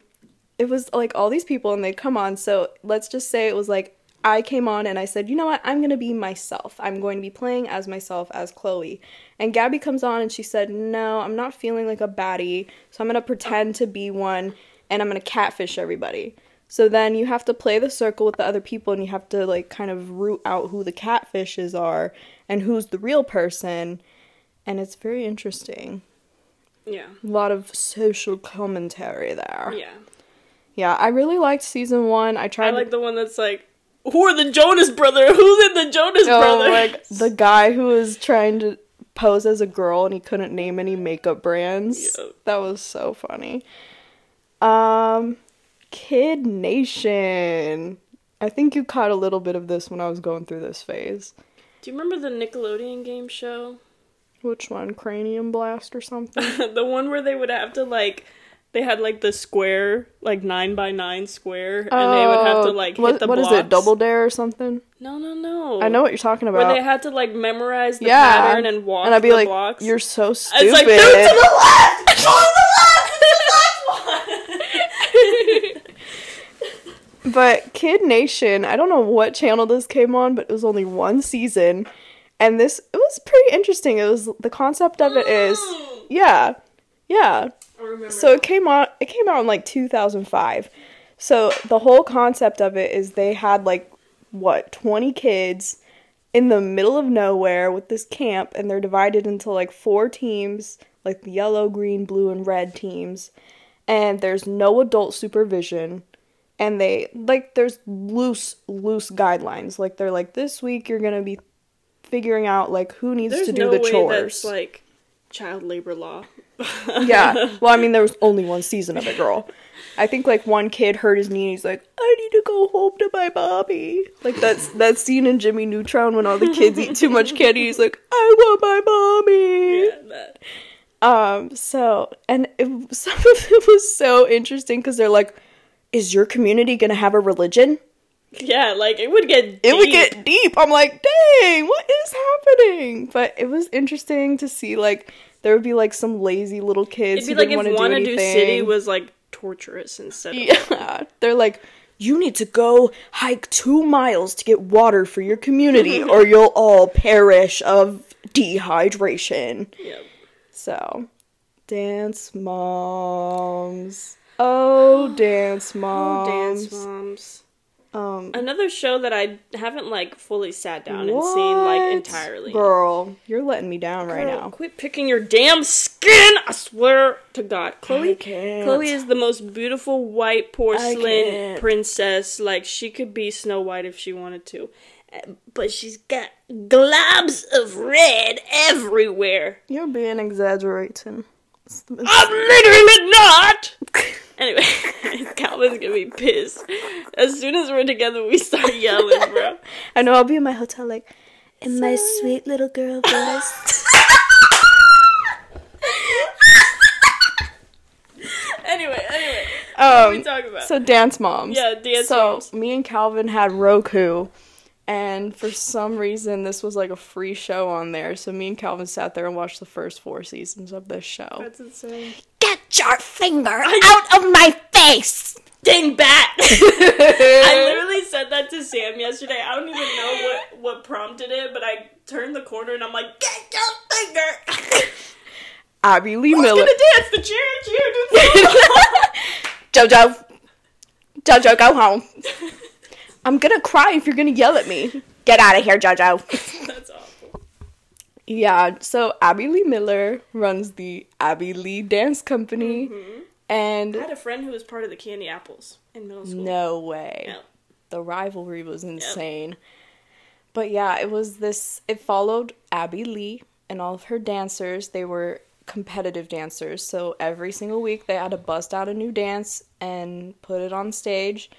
it was like all these people and they'd come on. So let's just say it was like I came on and I said, you know what? I'm to be myself. I'm going to be playing as myself, as Chloe. And Gabby comes on and she said, no, I'm not feeling like a baddie. So I'm to pretend to be one and I'm to catfish everybody. So then you have to play the circle with the other people and you have to like kind of root out who the catfishes are and who's the real person. And it's very interesting. Yeah. A lot of social commentary there. Yeah. Yeah, I really liked season one. I I tried like the one that's like, who are the Jonas brother? *laughs* Who's in the Jonas oh, brother? like the guy who was trying to pose as a girl and he couldn't name any makeup brands. Yep. That was so funny. Um Kid Nation. I think you caught a little bit of this when I was going through this phase. Do you remember the Nickelodeon game show? Which one? Cranium Blast or something? *laughs* the one where they would have to like they had like the square, like nine by nine square, and they would have to Oh, like what, hit the what is blocks. it? Double Dare or something? No, no, no. I know what you're talking about. Where they had to like memorize the yeah, pattern and walk and I'd be the like, blocks. "You're so stupid." it's *laughs* like to the left, go to the left, the last one. *laughs* But Kid Nation, I don't know what channel this came on, but it was only one season. And this it was pretty interesting. It was the concept of it is mm. yeah. Yeah. I remember. So it came out it came out in like 2005. So the whole concept of it is they had like what, 20 kids in the middle of nowhere with this camp and they're divided into like four teams, like the yellow, green, blue and red teams. And there's no adult supervision and they like there's loose loose guidelines. Like they're like this week you're going to be figuring out like who needs There's to do no the way chores. that's like child labor law. *laughs* Yeah. *laughs* Well, I mean, there was only one season of it, girl. I think like one kid hurt his knee. and He's like, I need to go home to my mommy. Like that's that scene in Jimmy Neutron when all the kids eat too much candy. He's like, I want my mommy. yeah, that. Um. So and it, some of it was so interesting because they're like, Is your community gonna have a religion? Yeah, like it would get. It would get deep. I'm like, dang, what is happening? But it was interesting to see like there would be like some lazy little kids. It'd be who like didn't if wanna do. City was like torturous instead of. Yeah, *laughs* they're like, you need to go hike two miles to get water for your community, *laughs* or you'll all perish of dehydration. Yep. So, dance moms. Oh, dance moms. Oh, dance moms. Um, Another show that I haven't like fully sat down and seen like entirely. Girl, you're letting me down right now. Quit picking your damn skin! I swear to God, Chloe. Chloe is the most beautiful white porcelain princess. Like she could be Snow White if she wanted to, Uh, but she's got globs of red everywhere. You're being exaggerating. I'm literally not. *laughs* Anyway, *laughs* Calvin's gonna be pissed. As soon as we're together, we start yelling, bro. I know I'll be in my hotel like, In my sweet little girl *laughs* voice. Anyway, anyway, what are we um, talking about? so dance moms. Yeah, dance so moms. So, me and Calvin had Roku, and for some reason this was like a free show on there. So me and Calvin sat there and watched the first four seasons of this show. That's insane. Get your finger out of my face! Dang bat! *laughs* I literally said that to Sam yesterday. I don't even know what, what prompted it, but I turned the corner and I'm like, get your finger! *laughs* Abby Lee Who's Miller. gonna dance? The cheer, cheer, *laughs* Jojo, Jojo, go home. I'm gonna cry if you're gonna yell at me. Get out of here, Jojo. That's awful. Yeah, so Abby Lee Miller runs the Abby Lee Dance Company, mm-hmm. and I had a friend who was part of the Candy Apples in middle school. no way. Yep. The rivalry was insane. But yeah, it was this it followed Abby Lee and all of her dancers. They were competitive dancers. So every single week they had to bust out a new dance and put it on stage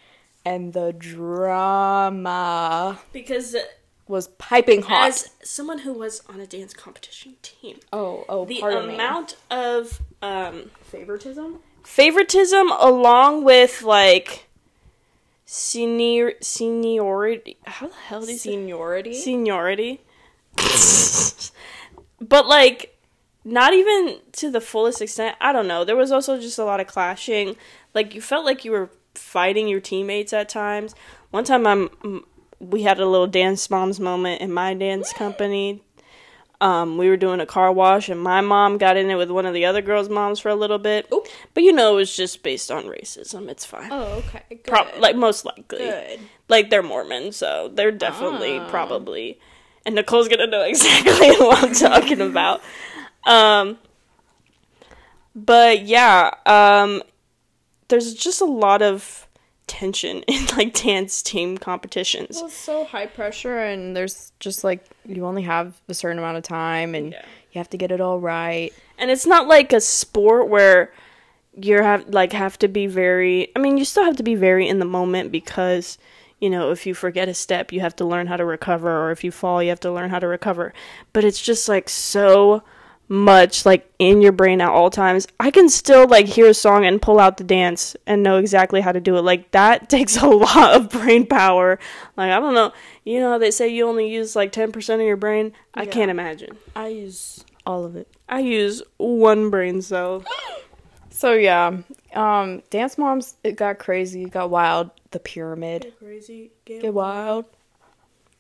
and the drama Because was piping hot. as someone who was on a dance competition team, oh, oh, the pardon me. amount of um, favoritism? favoritism along with like senior seniority how the hell do you say Seniority? seniority *laughs* but like not even to the fullest extent i don't know there was also just a lot of clashing like you felt like you were fighting your teammates at times one time i'm we had a little dance moms moment in my dance company. Um, we were doing a car wash, and my mom got in it with one of the other girls' moms for a little bit. Oop. But you know, it was just based on racism. It's fine. Oh, okay. Good. Pro- like most likely, Good. like they're Mormon, so they're definitely Ah. probably. And Nicole's gonna know *laughs* exactly what I'm talking about. Um, but yeah, um, there's just a lot of tension *laughs* in like dance team competitions. Well, it's so high pressure, and there's just like you only have a certain amount of time, and Yeah. you have to get it all right. and it's not like a sport where you have like have to be very i mean you still have to be very in the moment because you know if you forget a step you have to learn how to recover or if you fall you have to learn how to recover but it's just like so much like in your brain at all times. I can still like hear a song and pull out the dance and know exactly how to do it. Like that *laughs* takes a lot of brain power. Like i don't know. You know how they say you only use like 10% of your brain? I can't imagine. I use all of it. i use one brain cell. *gasps* So yeah, um, Dance Moms, it got crazy, it got wild. The Pyramid, Crazy. Get wild.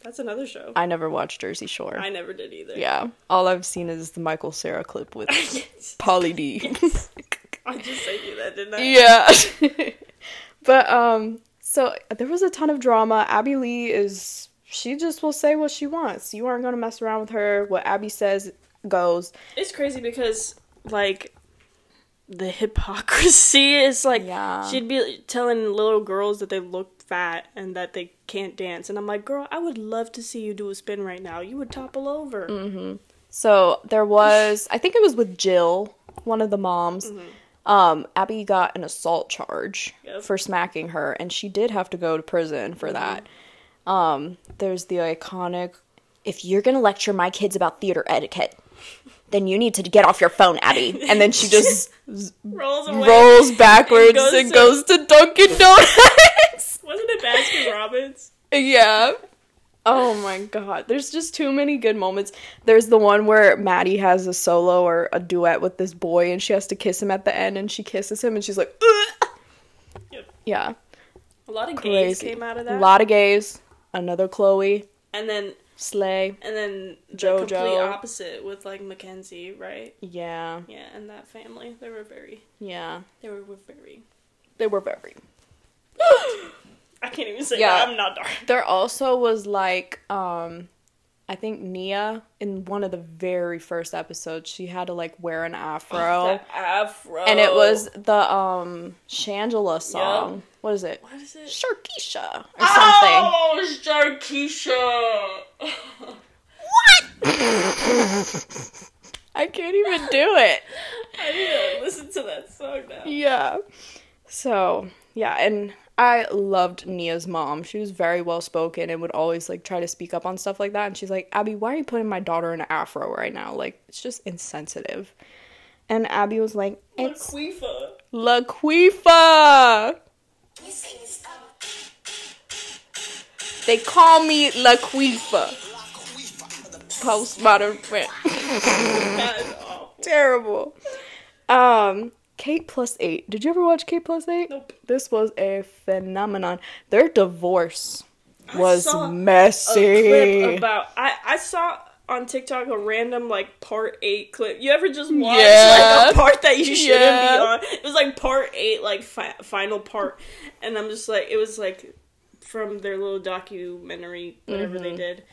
That's another show. I never watched Jersey Shore. I never did either. yeah, all I've seen is the Michael Cera clip with *laughs* Pauly D. I just sent you that, didn't I? yeah. *laughs* but um so there was a ton of drama. Abby Lee is she just will say what she wants. You aren't going to mess around with her. What Abby says goes. It's crazy because like the hypocrisy is like Yeah. she'd be telling little girls that they look fat and that they can't dance and I'm like, "Girl, I would love to see you do a spin right now. You would topple over." Mm. So there was I think it was with Jill, one of the moms. Um, Abby got an assault charge Yep. for smacking her, and she did have to go to prison for that. Um, there's the iconic If you're gonna lecture my kids about theater etiquette, then you need to get off your phone, Abby. and then she just *laughs* Rolls rolls backwards goes and to- goes to Dunkin' Donuts. Wasn't it Baskin *laughs* Robbins? yeah. Oh my god. There's just too many good moments. There's the one where Maddie has a solo or a duet with this boy and she has to kiss him at the end and she kisses him and she's like, Ugh! Yep. Yeah. A lot of gays came out of that. A lot of gays. Another Chloe. and then Slay. and then JoJo. the complete opposite with like Mackenzie, right? Yeah. Yeah, and that family. They were very Yeah. they were, were very They were very. *gasps* *gasps* *gasps* *laughs* I can't even say Yeah. that. I'm not dark. There also was like um I think Nia in one of the very first episodes she had to like wear an afro. The afro. and it was the um Shangela song. What is it? what is it? Sharkeisha or something. Oh, Sharkeisha. What? *laughs* I can't even do it. *laughs* I need to listen to that song now. Yeah. So, yeah, and I loved Nia's mom. She was very well spoken and would always like try to speak up on stuff like that. And she's like, Abby, why are you putting my daughter in an afro right now? Like, it's just insensitive. And Abby was like, it's Laquifa. Laquifa. They call me Laquifa. Postmodern fan. That is awful. *laughs* Terrible. Um, Kate plus eight. Did you ever watch Kate plus eight? Nope. This was a phenomenon. Their divorce was messy. About I I saw on TikTok a random like part eight clip. You ever just watch Yeah. like a part that you shouldn't Yeah. be on? It was like part eight, like fi- final part, and I'm just like it was like from their little documentary, whatever Mm-hmm. they did.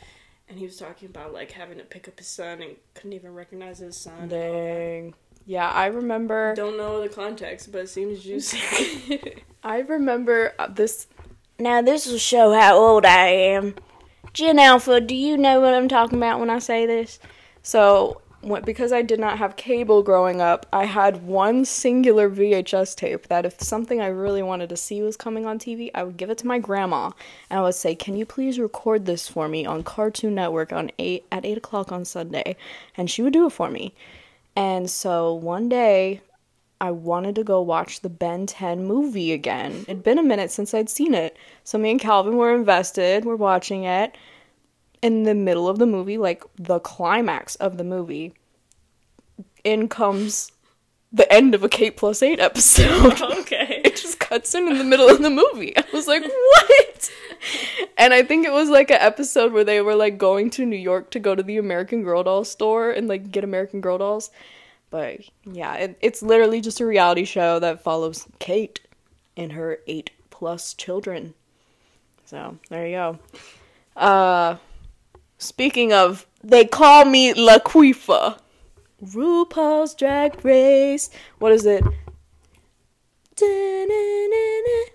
And he was talking about like having to pick up his son and couldn't even recognize his son. Dang. Yeah, I remember. Don't know the context, but it seems juicy. *laughs* I *laughs* remember uh, this. Now this will show how old I am. Gen Alpha, do you know what I'm talking about when I say this? So, when, because I did not have cable growing up, I had one singular VHS tape that if something I really wanted to see was coming on TV, I would give it to my grandma and I would say, "Can you please record this for me on Cartoon Network on eight at eight o'clock on Sunday?" And she would do it for me. And so one day, I wanted to go watch the Ben 10 movie again. It'd been a minute since I'd seen it. So me and Calvin were invested, we're watching it. In the middle of the movie, like the climax of the movie, in comes the end of a Kate plus 8 episode. *laughs* okay. it just cuts in in the middle of the movie. I was like, *laughs* what? And I think it was like an episode where they were like going to New York to go to the American Girl doll store and like get American Girl dolls. But yeah, it, it's literally just a reality show that follows Kate and her eight plus children. So there you go. Uh, speaking of, they call me Laquifa. RuPaul's Drag Race. What is it? Da-na-na-na.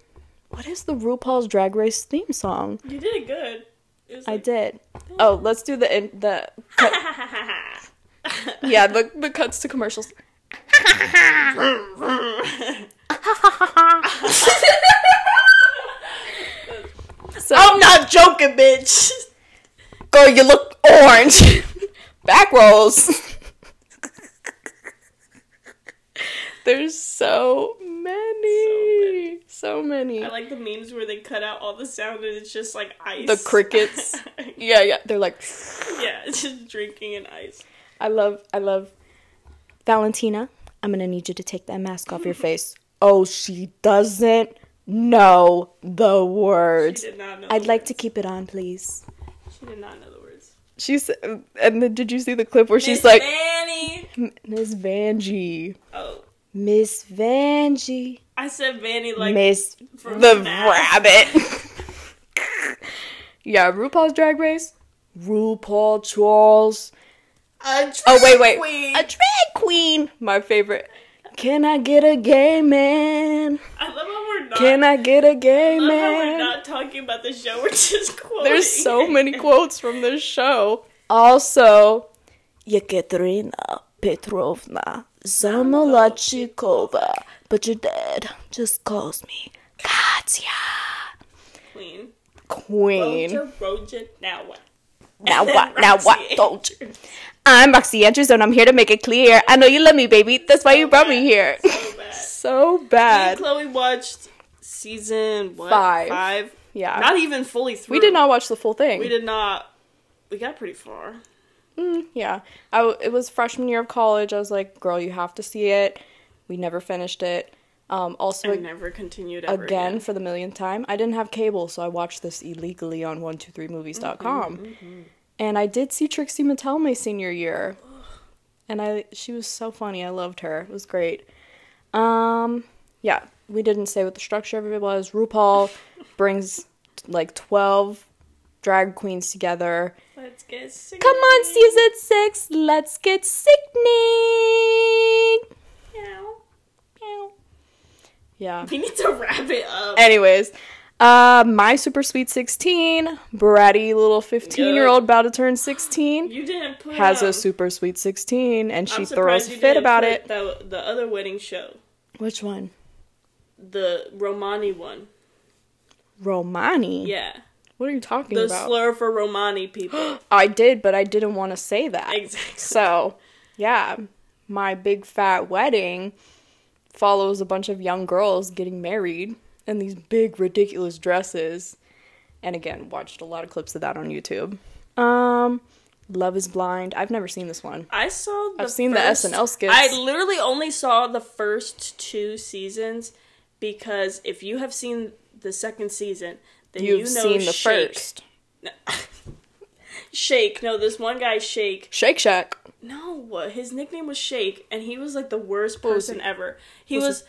What is the RuPaul's Drag Race theme song? You did it good. It was I like- did. Oh, let's do the in, the cut. *laughs* yeah the the cuts to commercials. *laughs* so, I'm not joking, bitch. girl, you look orange. *laughs* Back rolls. There's so many, so many. I like the memes where they cut out all the sound and it's just like ice. the crickets. *laughs* yeah, yeah. They're like, *laughs* yeah, it's just drinking and ice. I love, I love. Valentina, I'm gonna need you to take that mask off your *laughs* face. Oh, she doesn't know the words. know. I'd like to keep it on, please. She did not know the words. She's, and then did you see the clip where she's like, Vanny. Miss Vanjie, Oh, Miss Vanjie, I said Vanny like Miss the rabbit. *laughs* yeah, RuPaul's Drag Race. RuPaul Charles. A Oh wait, wait. queen. A drag queen. My favorite. Can I get a gay man? I love how we're not. Can I get a gay I love how we're man? not talking about the show. We're just quoting. There's so many *laughs* quotes from this show. Also, Yekaterina Petrovna Zamolodchikova, but your dad just calls me Katya. Queen. Queen. Now what? Now what? *laughs* Now what? Don't you? I'm Roxxxy Andrews, and I'm here to make it clear. I know you love me, baby. That's why you brought me here. So *laughs* bad. so bad. and Chloe watched season what? Five. Five. Yeah. Not even fully through. we did not watch the full thing. We did not. We got pretty far. Mm, yeah. I it was freshman year of college. I was like, girl, you have to see it. We never finished it. Um, also, I never continued ever again, again. for the millionth time, I didn't have cable, so I watched this illegally on 123movies.com. Mm-hmm, And I did see Trixie Mattel my senior year. And I she was so funny. I loved her. It was great. Um yeah, we didn't say what the structure of it was. RuPaul *laughs* brings like 12 drag queens together. Let's get sick. Come on, season 6, let's get sickening. Meow. Meow. Yeah. We need to wrap it up. Anyways, uh, my super sweet 16, bratty little 15 year old about to turn 16, you didn't put has a super sweet 16, and she throws a fit about it. The, the other wedding show, Which one? the Romani one. Romani? Yeah, What are you talking the about? The slur for Romani people. *gasps* I did, but I didn't want to say that. exactly. So, yeah, my big fat wedding follows a bunch of young girls getting married in these big, ridiculous dresses. And again, watched a lot of clips of that on YouTube. Um, Love is Blind. I've never seen this one. I saw. The I've seen the first- SNL skits. I literally only saw the first two seasons because if you have seen the second season, then You've you know seen the Shake. first. *laughs* Shake. No, this one guy Shake. Shake Shack. No, his nickname was Shake, and he was like the worst person he? ever. He Was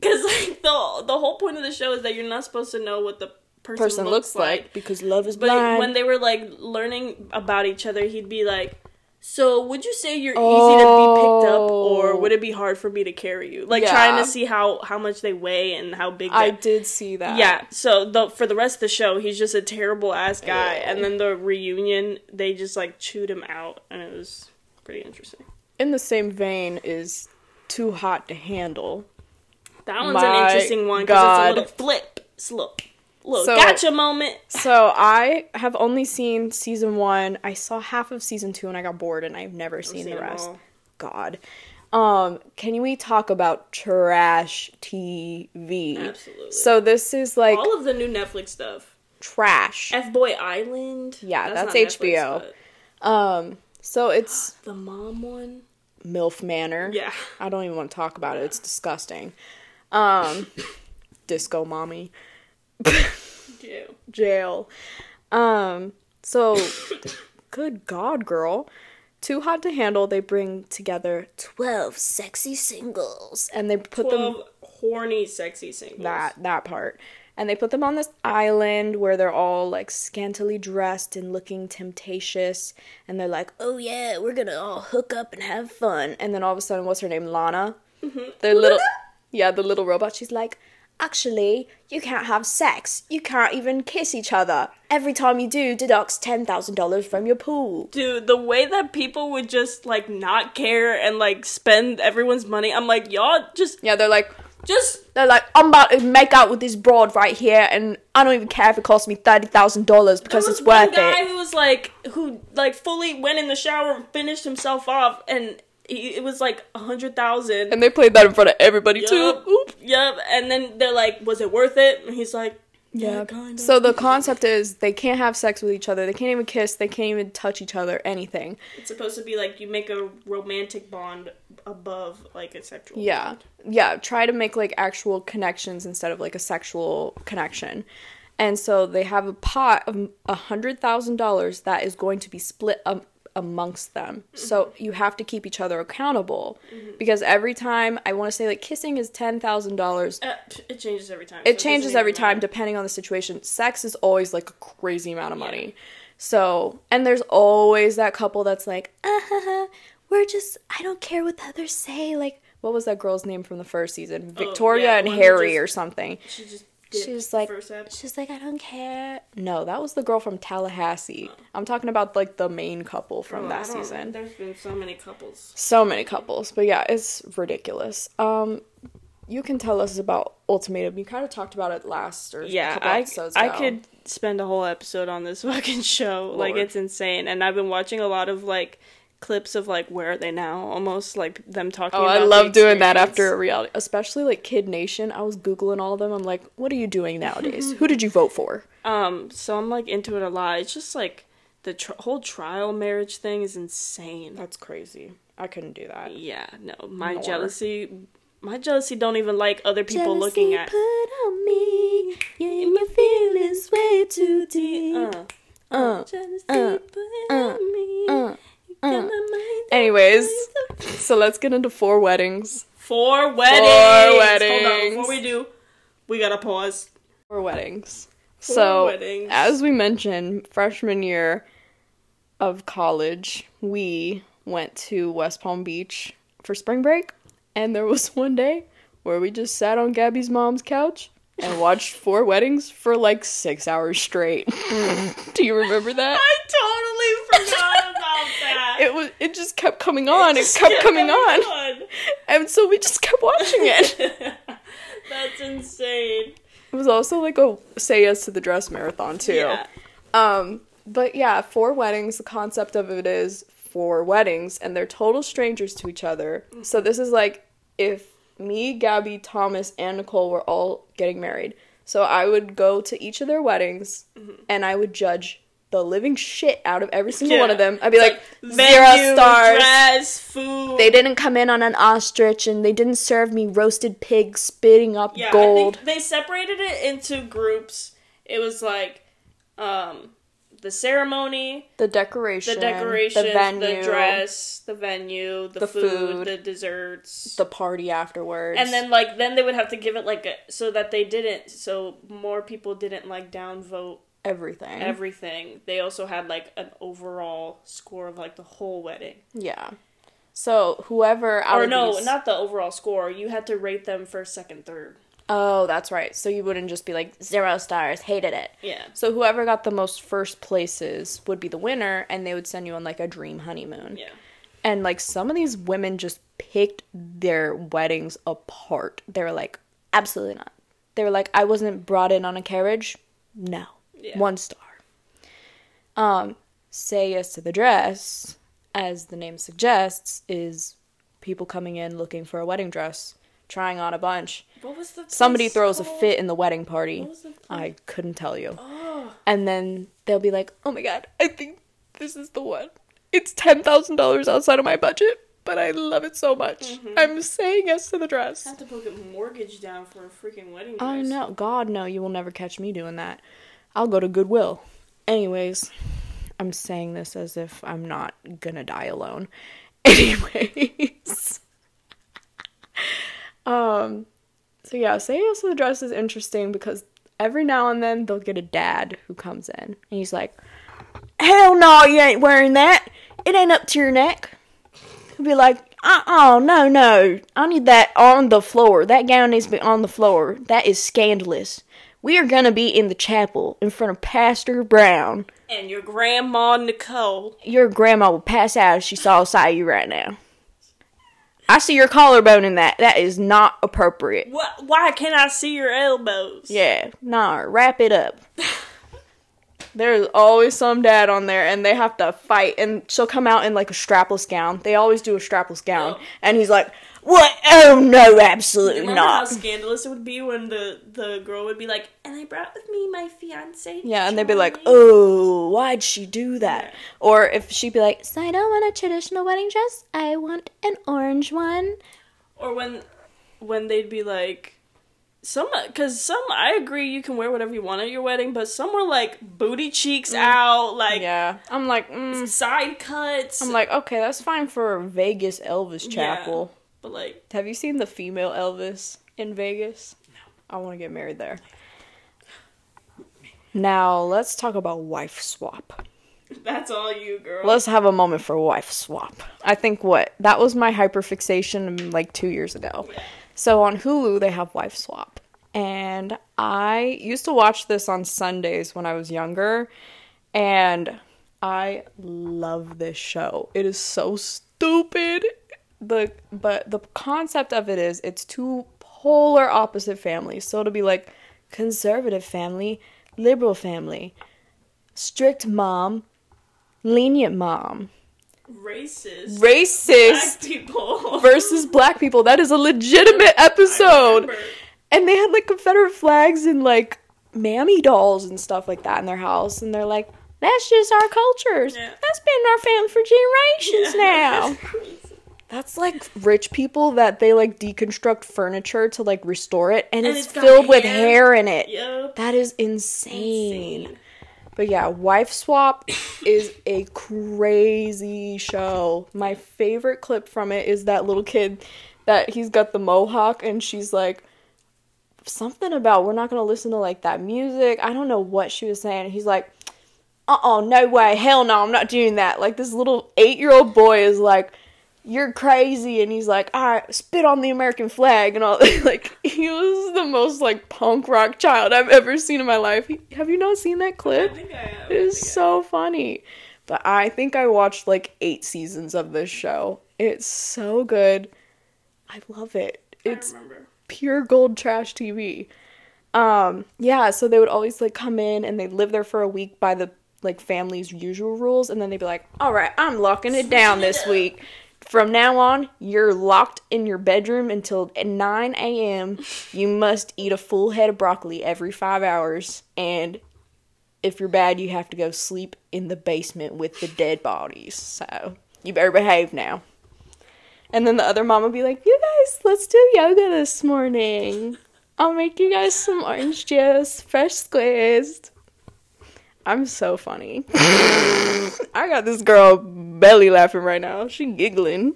because *laughs* like the the whole point of the show is that you're not supposed to know what the person, Person looks like because love is blind. But when they were like learning about each other, he'd be like, "So would you say you're easy to be picked up, or Oh. would it be oh. hard for me to carry you?" Like Yeah. trying to see how how much they weigh and how big. I did see that. yeah. So the for the rest of the show, he's just a terrible ass guy, and then the reunion, they just like chewed him out, and it was pretty interesting. In the same vein is Too Hot to Handle. That one's My an interesting one because it's a little flip, slow, little So- gotcha moment. So I have only seen season one. I saw half of season two and I got bored and I've never seen, seen the rest. God. Um, can we talk about trash TV? Absolutely. So this is like All of the new Netflix stuff. trash. F Boy Island. Yeah, that's Netflix, HBO. but Um, so it's *gasps* the mom one. MILF Manor. Yeah. I don't even want to talk about it. It's disgusting. Um, *laughs* Disco Mommy. Jail. *laughs* jail. Um, so *coughs* good God, girl. Too hot to handle. They bring together 12 sexy singles and they put them horny, sexy singles. that that part. And they put them on this island where they're all like scantily dressed and looking temptatious. And they're like, oh yeah, we're gonna all hook up and have fun. And then all of a sudden, what's her name? Lana? The little, yeah, the little robot. She's like, actually, you can't have sex. You can't even kiss each other. Every time you do, deducts $10,000 from your pool. Dude, the way that people would just like not care and like spend everyone's money, I'm like, y'all just Yeah, they're like, just they're like, I'm about to make out with this broad right here, and I don't even care if it costs me thirty thousand dollars because There it's was one worth guy it. who was like, who like fully went in the shower, and finished himself off, and it was like a hundred thousand. And they played that in front of everybody Yup, too. Oop. Yep. And then they're like, "Was it worth it?" And he's like, "Yeah, kind of." So the concept is they can't have sex with each other. They can't even kiss. They can't even touch each other. Anything. it's supposed to be like you make a romantic bond above like a sexual. Yeah, bond. yeah. Try to make like actual connections instead of like a sexual connection. And so they have a pot of a hundred thousand dollars that is going to be split um, amongst them. So you have to keep each other accountable because every time I want to say like kissing is ten thousand dollars. Uh, it changes every time. It doesn't changes even every time matter. depending on the situation. Sex is always like a crazy amount of money. So, and there's always that couple that's like, uh, we're just, I don't care what the others say. Like, what was that girl's name from the first season? Victoria Oh, yeah, and Harry just- or something. She just. She was like, she's like, I don't care. No, that was the girl from Tallahassee. I'm talking about like the main couple from Oh, that season. There's been so many couples. So many couples, but yeah, it's ridiculous. Um, you can tell us about Ultimatum. You kind of talked about it last or a Yeah, couple I episodes I could spend a whole episode on this *laughs* fucking show. Like it's insane, and I've been watching a lot of like clips of like where are they now, almost like them talking. Oh, I love doing that after a reality, especially like Kid Nation. I was googling all of them. I'm like, what are you doing nowadays? *laughs* Who did you vote for? Um, so I'm like into it a lot. It's just like the tr- whole trial marriage thing is insane. That's crazy. I couldn't do that. Yeah, no, my Nor. jealousy, my jealousy don't even like other people looking at. put on me. Yeah, my feelings way too deep. Uh, Uh, jealousy uh, put uh, on me. uh, Uh. Anyways, so let's get into four weddings. Four weddings. Four weddings. Hold on, before we do, we gotta pause. Four weddings. Four so, weddings. as we mentioned, freshman year of college, we went to West Palm Beach for spring break, and there was *laughs* one day where we just sat on Gabby's mom's couch and *laughs* watched four weddings for like six hours straight. *laughs* Do you remember that? I totally forgot It was. It just kept coming on. It just kept kept coming on, on. and so we just kept watching it. *laughs* That's insane. It was also like a say yes to the dress marathon too. Yeah. Um, but yeah, four weddings. The concept of it is four weddings, and they're total strangers to each other. So this is like if me, Gabby, Thomas, and Nicole were all getting married. So I would go to each of their weddings, and I would judge the living shit out of every single one of them. I'd be like, zero Venue, stars. dress, food. They didn't come in on an ostrich, and they didn't serve me roasted pig spitting up yeah, gold. Think they separated it into groups. It was like um the ceremony, the decoration, the decoration, the venue, the dress, the venue, the, The food, food, the desserts. the party afterwards. and then like then they would have to give it like a so that they didn't so more people didn't like downvote everything. everything. They also had like an overall score of like the whole wedding. yeah. So whoever or no, these- not the overall score. You had to rate them first, second, third. Oh, that's right. So you wouldn't just be like zero stars, hated it. Yeah. So whoever got the most first places would be the winner, and they would send you on like a dream honeymoon. Yeah. And like some of these women just picked their weddings apart. They were like, absolutely not. They were like, I wasn't brought in on a carriage. No, Yeah. one star. Um, say yes to the dress, as the name suggests, is people coming in looking for a wedding dress, trying on a bunch. What was the Somebody throws a fit in the wedding party. What was the? I couldn't tell you. Oh. And then they'll be like, "Oh my god, I think this is the one. It's ten thousand dollars outside of my budget, but I love it so much. Mm-hmm. I'm saying yes to the dress." I have to put a mortgage down for a freaking wedding dress. I know, God, no, you will never catch me doing that. I'll go to Goodwill. Anyways, I'm saying this as if I'm not gonna die alone. *laughs* Anyways. *laughs* um so yeah, Say Yes to the Dress is interesting because every now and then they'll get a dad who comes in and he's like, Hell no, you ain't wearing that. It ain't up to your neck. He'll be like, uh uh no, no. I need that on the floor. That gown needs to be on the floor. That is scandalous. We are gonna be in the chapel in front of Pastor Brown. And your grandma Nicole. Your grandma will pass out if she saw sight of you right now. I see your collarbone in that. That is not appropriate. What? Why can't I see your elbows? Yeah, nah, wrap it up. *laughs* There's always some dad on there, and they have to fight. And she'll come out in like a strapless gown. They always do a strapless gown, Oh. and he's like, "What? Oh no, absolutely Remember how scandalous it would be when the the girl would be like, "And I brought with me my fiance." Yeah, and they'd be like, "Oh, why'd she do that?" Yeah. Or if she'd be like, So I don't want a traditional wedding dress. I want an orange one. Or when when they'd be like, some because some I agree you can wear whatever you want at your wedding, but some were like booty cheeks out, like "Yeah," I'm like, mm. side cuts. I'm like, okay, that's fine for Vegas Elvis Yeah. But like Have you seen the female Elvis in Vegas? No. I want to get married there. Now, let's talk about wife swap. that's all you, girl. Let's have a moment for wife swap. I think what? That was my hyperfixation like 2 years ago. So on Hulu they have wife swap. And I used to watch this on Sundays when I was younger and I love this show. It is so stupid. The but the concept of it is it's two polar opposite families. So it'll be like conservative family, liberal family, strict mom, lenient mom, Racist. racist Black people *laughs* versus black people. That is a legitimate episode. And they had like Confederate flags and like mammy dolls and stuff like that in their house. And they're like, that's just our cultures. Yeah. That's been in our family for generations *laughs* now. That's like rich people that they like deconstruct furniture to like restore it and, And it's, it's filled with hair. hair in it. Yep. That is insane. Insane. But yeah, Wife Swap is a crazy show. My favorite clip from it is that little kid that he's got the mohawk and she's like something about we're not going to listen to like that music. I don't know what she was saying. He's like, "Uh-uh, no way. Hell no, I'm not doing that." Like this little 8-year-old boy is like you're crazy and he's like all right spit on the american flag and all *laughs* like he was the most like punk rock child i've ever seen in my life. He- have you not seen that I clip think I have. it is so funny. But i think i watched like eight seasons of this show. It's so good. I love it. It's pure gold trash TV. Um, yeah, so they would always like come in and they'd live there for a week by the like family's usual rules, and then they'd be like, "All right, I'm locking it down this *laughs* week. From now on, you're locked in your bedroom until 9 a.m. You must eat a full head of broccoli every five hours, and if you're bad, you have to go sleep in the basement with the dead bodies. So you better behave now." And then the other mom would be like, You guys, let's do yoga this morning. I'll make you guys some orange juice, fresh squeezed. I'm so funny. *laughs* I got this girl belly laughing right now. She giggling.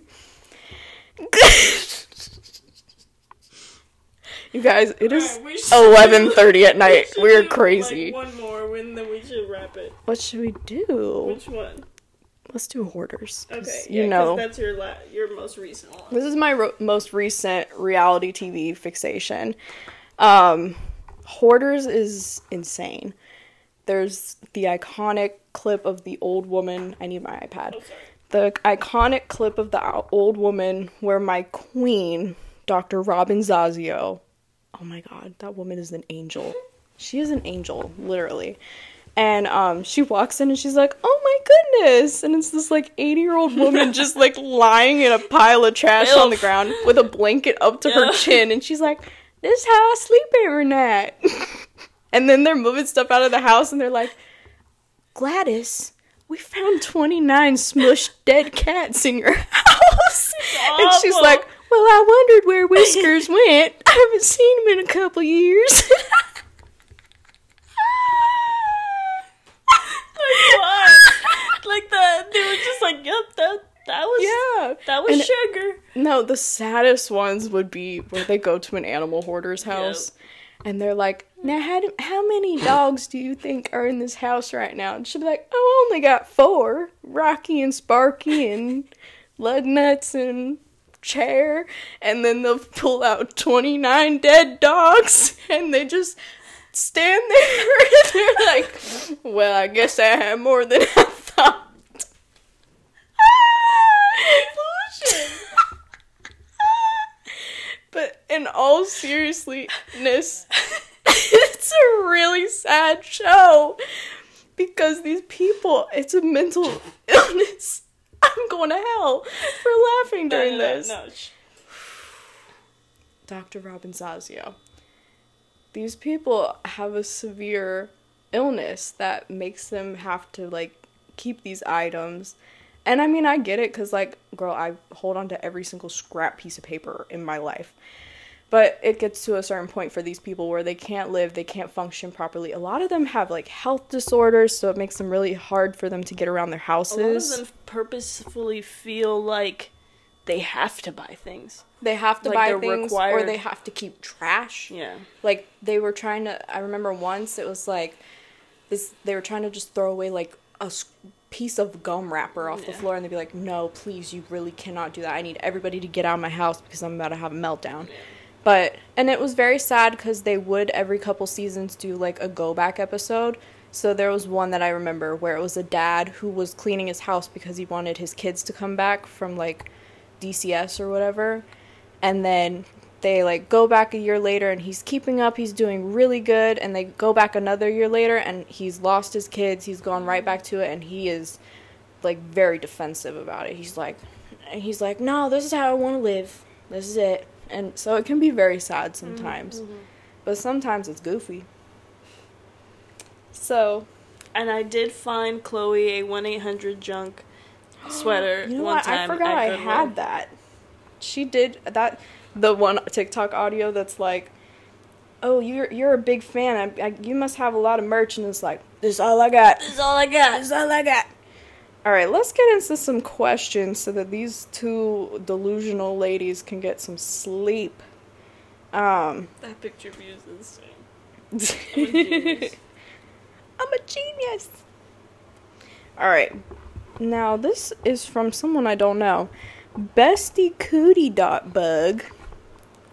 *laughs* you guys, it is we should- 11:30 at night. We're do, crazy. Like, one more, and then we should wrap it. What should we do? Which one? Let's do hoarders. Okay, you know. that's your la- your most recent one. This is my ro- most recent reality TV fixation. Um, Hoarders is insane. There's the iconic clip of the old woman. I need my iPad. Oh. The iconic clip of the old woman where my queen, Dr. Robin Zasio, oh my god, that woman is an angel. She is an angel, literally. And um, she walks in and she's like, "Oh my goodness!" And it's this like eighty-year-old woman *laughs* just like lying in a pile of trash on the ground with a blanket up to her chin, and she's like, "This is how I sleep every night." *laughs* And then they're moving stuff out of the house and they're like, Gladys, we found 29 smushed dead cats in your *laughs* house. And she's like, Well, I wondered where Whiskers *laughs* went. I haven't seen him in a couple years. *laughs* like the they were just like, yep, that that was yeah, that was and sugar. No, the saddest ones would be where they go to an animal hoarder's house and they're like, Now, how, do, how many dogs do you think are in this house right now? And she'll be like, Oh, I only got four Rocky and Sparky and Lug Nuts and Chair. And then they'll pull out 29 dead dogs *laughs* and they just stand there and *laughs* they're like, Well, I guess I had more than I thought. But in all seriousness, *laughs* it's a really sad show because these people, it's a mental *laughs* illness. I'm going to hell for laughing during this. No, sh- Dr. Robin Zasio. These people have a severe illness that makes them have to like keep these items. And I mean, I get it cuz like girl, I hold on to every single scrap piece of paper in my life. But it gets to a certain point for these people where they can't live, they can't function properly. A lot of them have like health disorders, so it makes them really hard for them to get around their a lot houses. of them purposefully feel like they have to buy things. they have to like buy things or they have to keep trash. Yeah. like they were trying to i remember once it was like this they were trying to just throw away like a piece of gum wrapper off the floor and they'd be like no please you really cannot do that i need everybody to get out of my house because i'm about to have a meltdown but and it was very sad because they would every couple seasons do like a go back episode. So there was one that i remember where it was a dad who was cleaning his house because he wanted his kids to come back from like dcs or whatever. And then they like go back a year later and he's keeping up he's doing really good and they go back another year later and he's lost his kids he's gone right back to it and he is like very defensive about it. He's like and he's like no this is how i want to live. This is it and so it can be very sad mm-hmm, sometimes. Mm-hmm. but sometimes it's goofy. So And I did find Chloe a one eight hundred junk *gasps* sweater you know one what? I time. forgot i had that. She did that the one tiktok audio that's like oh you're you're a big fan. I, I, you must have a lot of merch. And it's like this is all i got. That's all I got. this is all i got all right let's get into some questions so that these two delusional ladies can get some sleep um That picture of you is insane. *laughs* I'm a genius. I'm a genius. All right. Now this is from someone I don't know. Bestie Cootie dot bug. *laughs*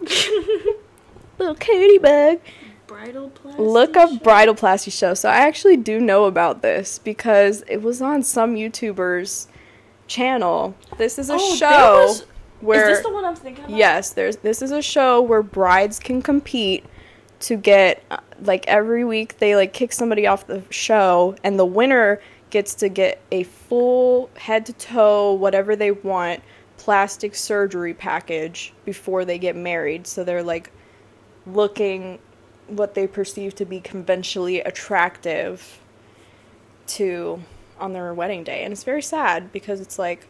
Little cootie bug. Bridal plastic. Look up show? Bridalplasty show. So I actually do know about this because it was on some YouTuber's channel. This is a Oh, show was- where Is this the one I'm thinking about? Yes, there's this is a show where brides can compete to get uh, like every week they like kick somebody off the show and the winner gets to get a full head to toe whatever they want plastic surgery package before they get married. So they're like looking what they perceive to be conventionally attractive to on their wedding day. And it's very sad because it's like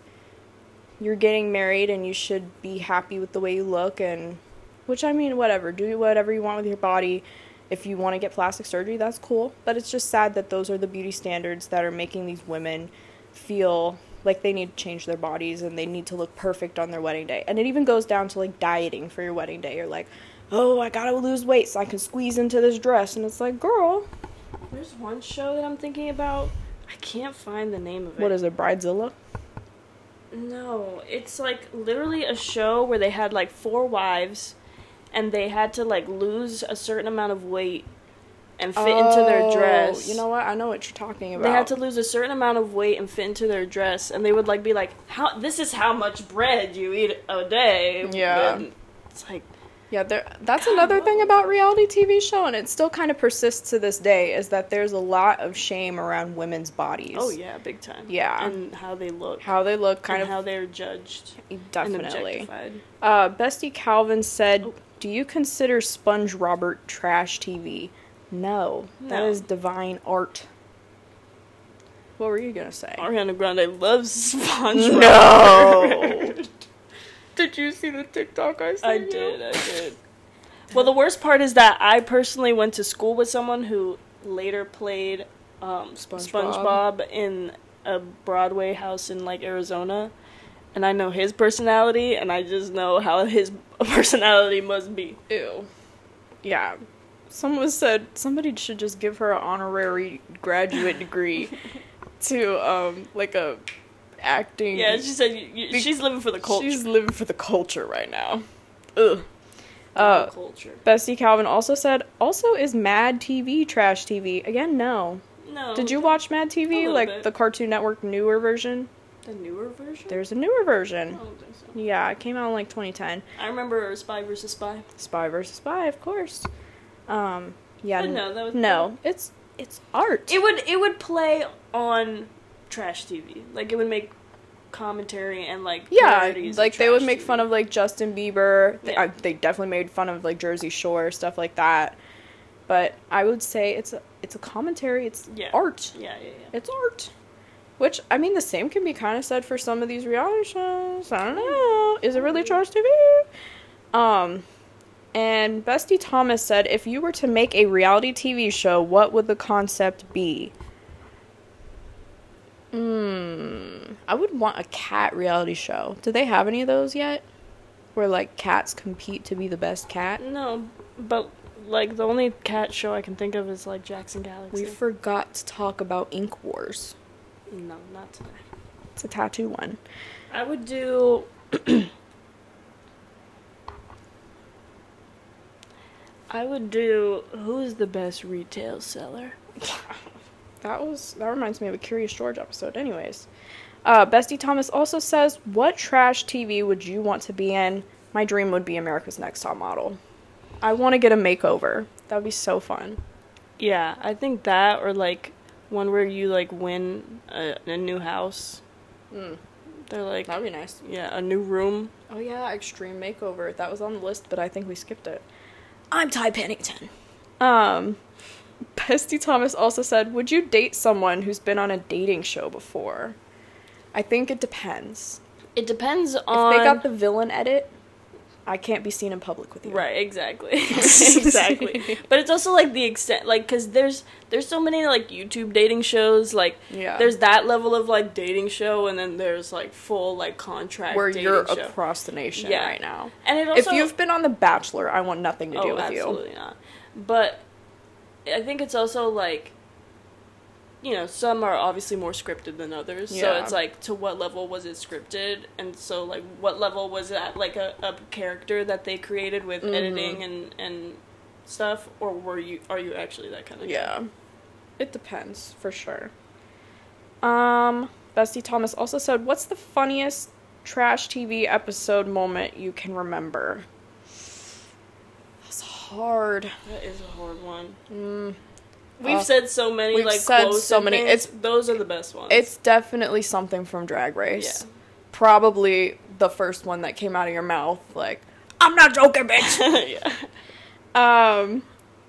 you're getting married and you should be happy with the way you look and which I mean whatever, do whatever you want with your body. If you want to get plastic surgery, that's cool, but it's just sad that those are the beauty standards that are making these women feel like they need to change their bodies and they need to look perfect on their wedding day. And it even goes down to like dieting for your wedding day. You're like, "Oh, I got to lose weight so I can squeeze into this dress." And it's like, "Girl, There's one show that I'm thinking about. I can't find the name of it. what is it, Bridezilla?" No, it's like literally a show where they had like four wives and they had to like lose a certain amount of weight and fit into their Oh, dress. You know what? I know what you're talking about. They had to lose a certain amount of weight and fit into their dress, and they would like be like, "How? This is how much bread you eat a day." Yeah. And it's like Yeah, there. That's God, another thing about reality TV show, and it still kind of persists to this day, is that there's a lot of shame around women's bodies. Oh yeah, big time. Yeah. and how they look, how they look, kind and of how they're judged definitely. Uh, Bestie Calvin said, Oh. "Do you consider Sponge Robert trash TV?" No, that No. is divine art. What were you gonna say? Ariana Grande loves SpongeBob. No. *laughs* *laughs* Did you see the TikTok I sent I you? did, I did. Well, the worst part is that I personally went to school with someone who later played um, SpongeBob. SpongeBob, in a Broadway house in like Arizona, and I know his personality, and I just know how his *laughs* personality must be. Ew. Yeah. Someone said somebody should just give her an honorary graduate degree *laughs* to um like a acting. Yeah, she said you, you, she's living for the culture. She's living for the culture right now. Ugh. Uh, culture. Bestie Calvin also said, also is Mad TV trash TV? Again, no. No. Did you watch Mad TV? Like bit. the Cartoon Network newer version? the newer version? There's a newer I version. don't think so. Yeah, it came out in like 2010. I remember Spy versus Spy. Spy versus Spy, of course. Um, yeah. I n- know, that was- no, it's it's art. It would it would play on trash TV. Like it would make commentary and like yeah, like they would make TV. fun of like Justin Bieber. They, Yeah. I, they definitely made fun of like Jersey Shore stuff like that. But I would say it's a it's a commentary. It's Yeah. art. Yeah, yeah, yeah. It's art. Which I mean, the same can be kind of said for some of these reality shows. I don't know. Is it really trash TV? Um, and Bestie Thomas said, if you were to make a reality TV show, what would the concept be? Hmm. I would want a cat reality show. Do they have any of those yet? Where like cats compete to be the best cat? No, but like the only cat show I can think of is like Jackson Galaxy. We forgot to talk about Ink Wars. no, not today. It's a tattoo one. I would do. *coughs* I would do. Who's the best retail seller? *laughs* That was that reminds me of a Curious George episode. Anyways, uh, Bestie Thomas also says, "What trash TV would you want to be in? My dream would be America's Next Top Model. I want to get a makeover. That would be so fun. Yeah, I think that or like one where you like win a, a new house. Mm, They're like that would be nice. yeah, a new room. Oh yeah, Extreme Makeover. That was on the list, but I think we skipped it. I'm Ty Pennington. Um, Bestie Thomas also said, "Would you date someone who's been on a dating show before?" I think it depends. It depends on. If they got the villain edit, I can't be seen in public with you. Right, exactly. *laughs* *laughs* exactly. But it's also like the extent like cuz there's there's so many like YouTube dating shows like Yeah. there's that level of like dating show and then there's like full like contract Where dating you're show. across the nation Yeah. right now. and it also if you've been on The Bachelor, I want nothing to do oh, you. absolutely not. But I think it's also like you know, some are obviously more scripted than others. Yeah. So it's like to what level was it scripted and so like what level was that like a, a character that they created with Mhm. editing and and stuff or were you are you actually that kind of guy? Yeah. It depends, for sure. Um, Bestie Thomas also said, What's the funniest trash TV episode moment you can remember? Hard. That is a hard one. Mm, We've Uh, said so many we've like said so many. things. It's- those are the best ones. it's definitely something from Drag Race. Yeah. Probably the first one that came out of your mouth, like, I'm not joking, bitch. *laughs* yeah. Um,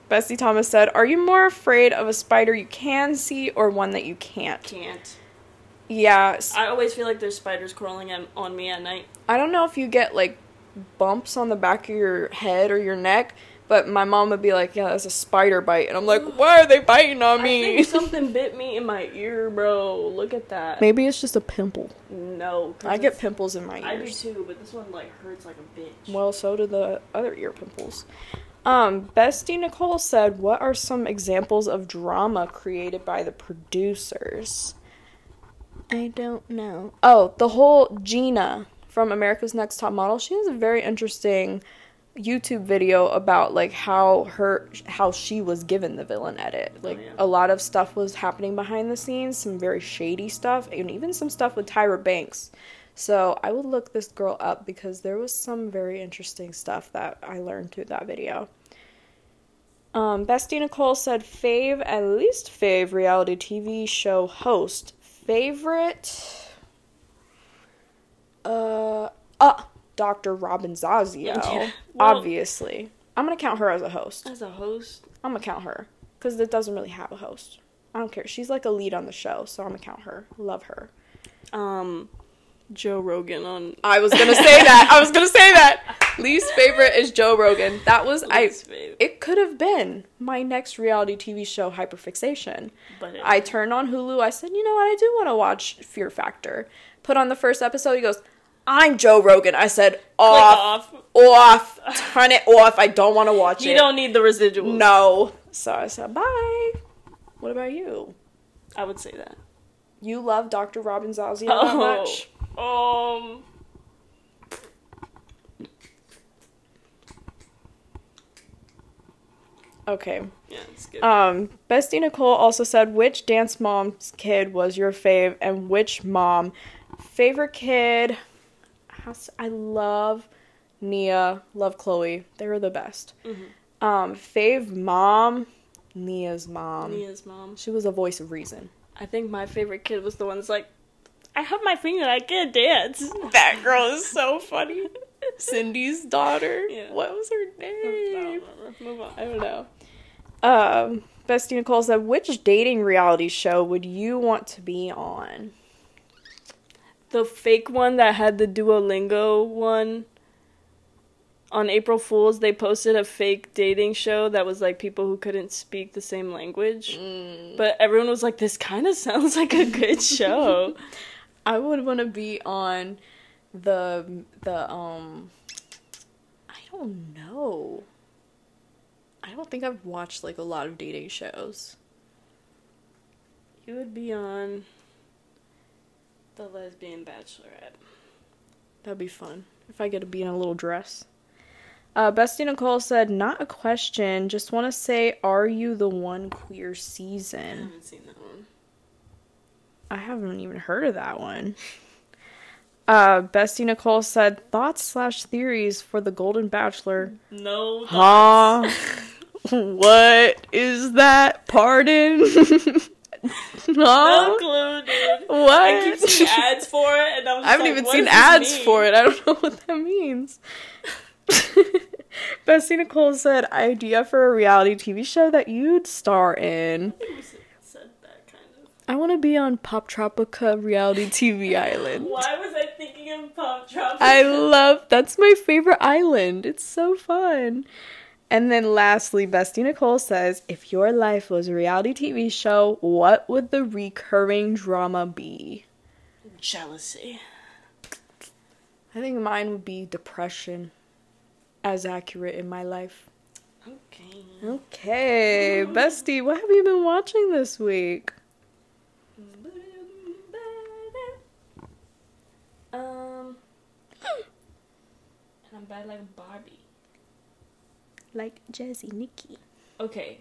Bessie Thomas said, "Are you more afraid of a spider you can see or one that you can't?" Can't. Yeah, I always feel like there's spiders crawling on me at night. I don't know if you get like bumps on the back of your head or your neck, but my mom would be like, "Yeah, that's a spider bite," and I'm like, "Why are they biting on I me?" think *laughs* something bit me in my ear, bro. Look at that. Maybe it's just a pimple. No, I get pimples in my ears. I do too, but this one like hurts like a bitch. Well, so do the other ear pimples. Um, Bestie Nicole said, "What are some examples of drama created by the producers?" I don't know. Oh, the whole Gina from America's Next Top Model. She has a very interesting YouTube video about like how her how she was given the villain edit. Like yeah. a lot of stuff was happening behind the scenes, some very shady stuff, and even some stuff with Tyra Banks. So I would look this girl up because there was some very interesting stuff that I learned through that video. Um, Bestie Nicole said fave, at least fave reality TV show host. Favorite uh uh Dr. Robin Zasio. *laughs* Yeah. Well- obviously. I'm gonna count her as a host. As a host, I'm gonna count her. Because it doesn't really have a host. I don't care. She's like a lead on the show, so I'm gonna count her. Love her. um, Joe Rogan on. I was gonna say that. I was gonna say that. Least favorite is Joe Rogan. That was I. Favorite. It could have been my next reality TV show, Hyperfixation. But I turned on Hulu. I said, you know what? I do want to watch Fear Factor. Put on the first episode. He goes, I'm Joe Rogan. I said, off, off. off, turn it off. I don't want to watch You it. You don't need the residuals. No. So I said, bye. What about you? I would say that. You love Dr. Robin Zasio that much? Um. Okay. Yeah, it's good. Um, Bestie Nicole also said which dance mom's kid was your fave and which mom favorite kid. Has- I love Nia, love Chloe. They were the best. Mm-hmm. Um, fave mom, Nia's mom. Nia's mom. She was a voice of reason. I think my favorite kid was the one that's like, I have my finger, I can't dance. *laughs* That girl is so funny. *laughs* Cindy's daughter. Yeah. What was her I name? Move on. I don't know. Um, Bestie Nicole said, which dating reality show would you want to be on? The fake one that had the Duolingo one. On April Fools, they posted a fake dating show that was like people who couldn't speak the same language. But everyone was like, this kind of sounds like a good *laughs* show. I would want to be on the the um I don't know. I don't think I've watched like a lot of dating shows. you would be on The Lesbian Bachelorette. That'd be fun if I get to be in a little dress. Uh, Bestie Nicole said, "Not a question. Just want to say, are you the one queer season?" I haven't seen that one. I haven't even heard of that one. *laughs* Uh, Bestie Nicole said, "Thoughts slash theories for the Golden Bachelor." No. Huh? *laughs* what is that? Pardon? *laughs* *laughs* No clue, dude. What? I keep seeing ads for it, and *laughs* I was I haven't like, even seen ads mean? for it. I don't *laughs* know what that means. Bessie Nicole said, idea for a reality TV show that you'd star in. I think we said- said that kind of. I want to be on Poptropica Reality TV Island. Why was I thinking of Poptropica? I love that's my favorite island. It's so fun. And then lastly, Bestie Nicole says, if your life was a reality TV show, what would the recurring drama be? jealousy. I think mine would be depression. As accurate in my life. Okay. Okay, Bestie, what have you been watching this week? Um. And I'm bad like Barbie. Like Jazzy Nikki. Okay.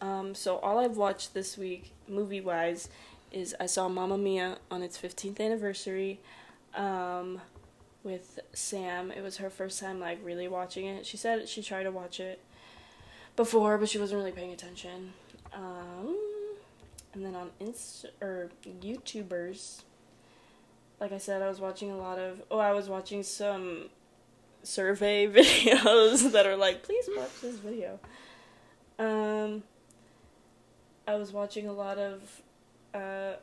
Um, so all I've watched this week, movie wise, is I saw Mamma Mia on its 15th anniversary um, with Sam. It was her first time like really watching it. She said she tried to watch it before, but she wasn't really paying attention. Um, and then on Inst or YouTubers, like I said, I was watching a lot of. Oh, I was watching some survey *laughs* videos that are like, please watch this video. Um, I was watching a lot of uh,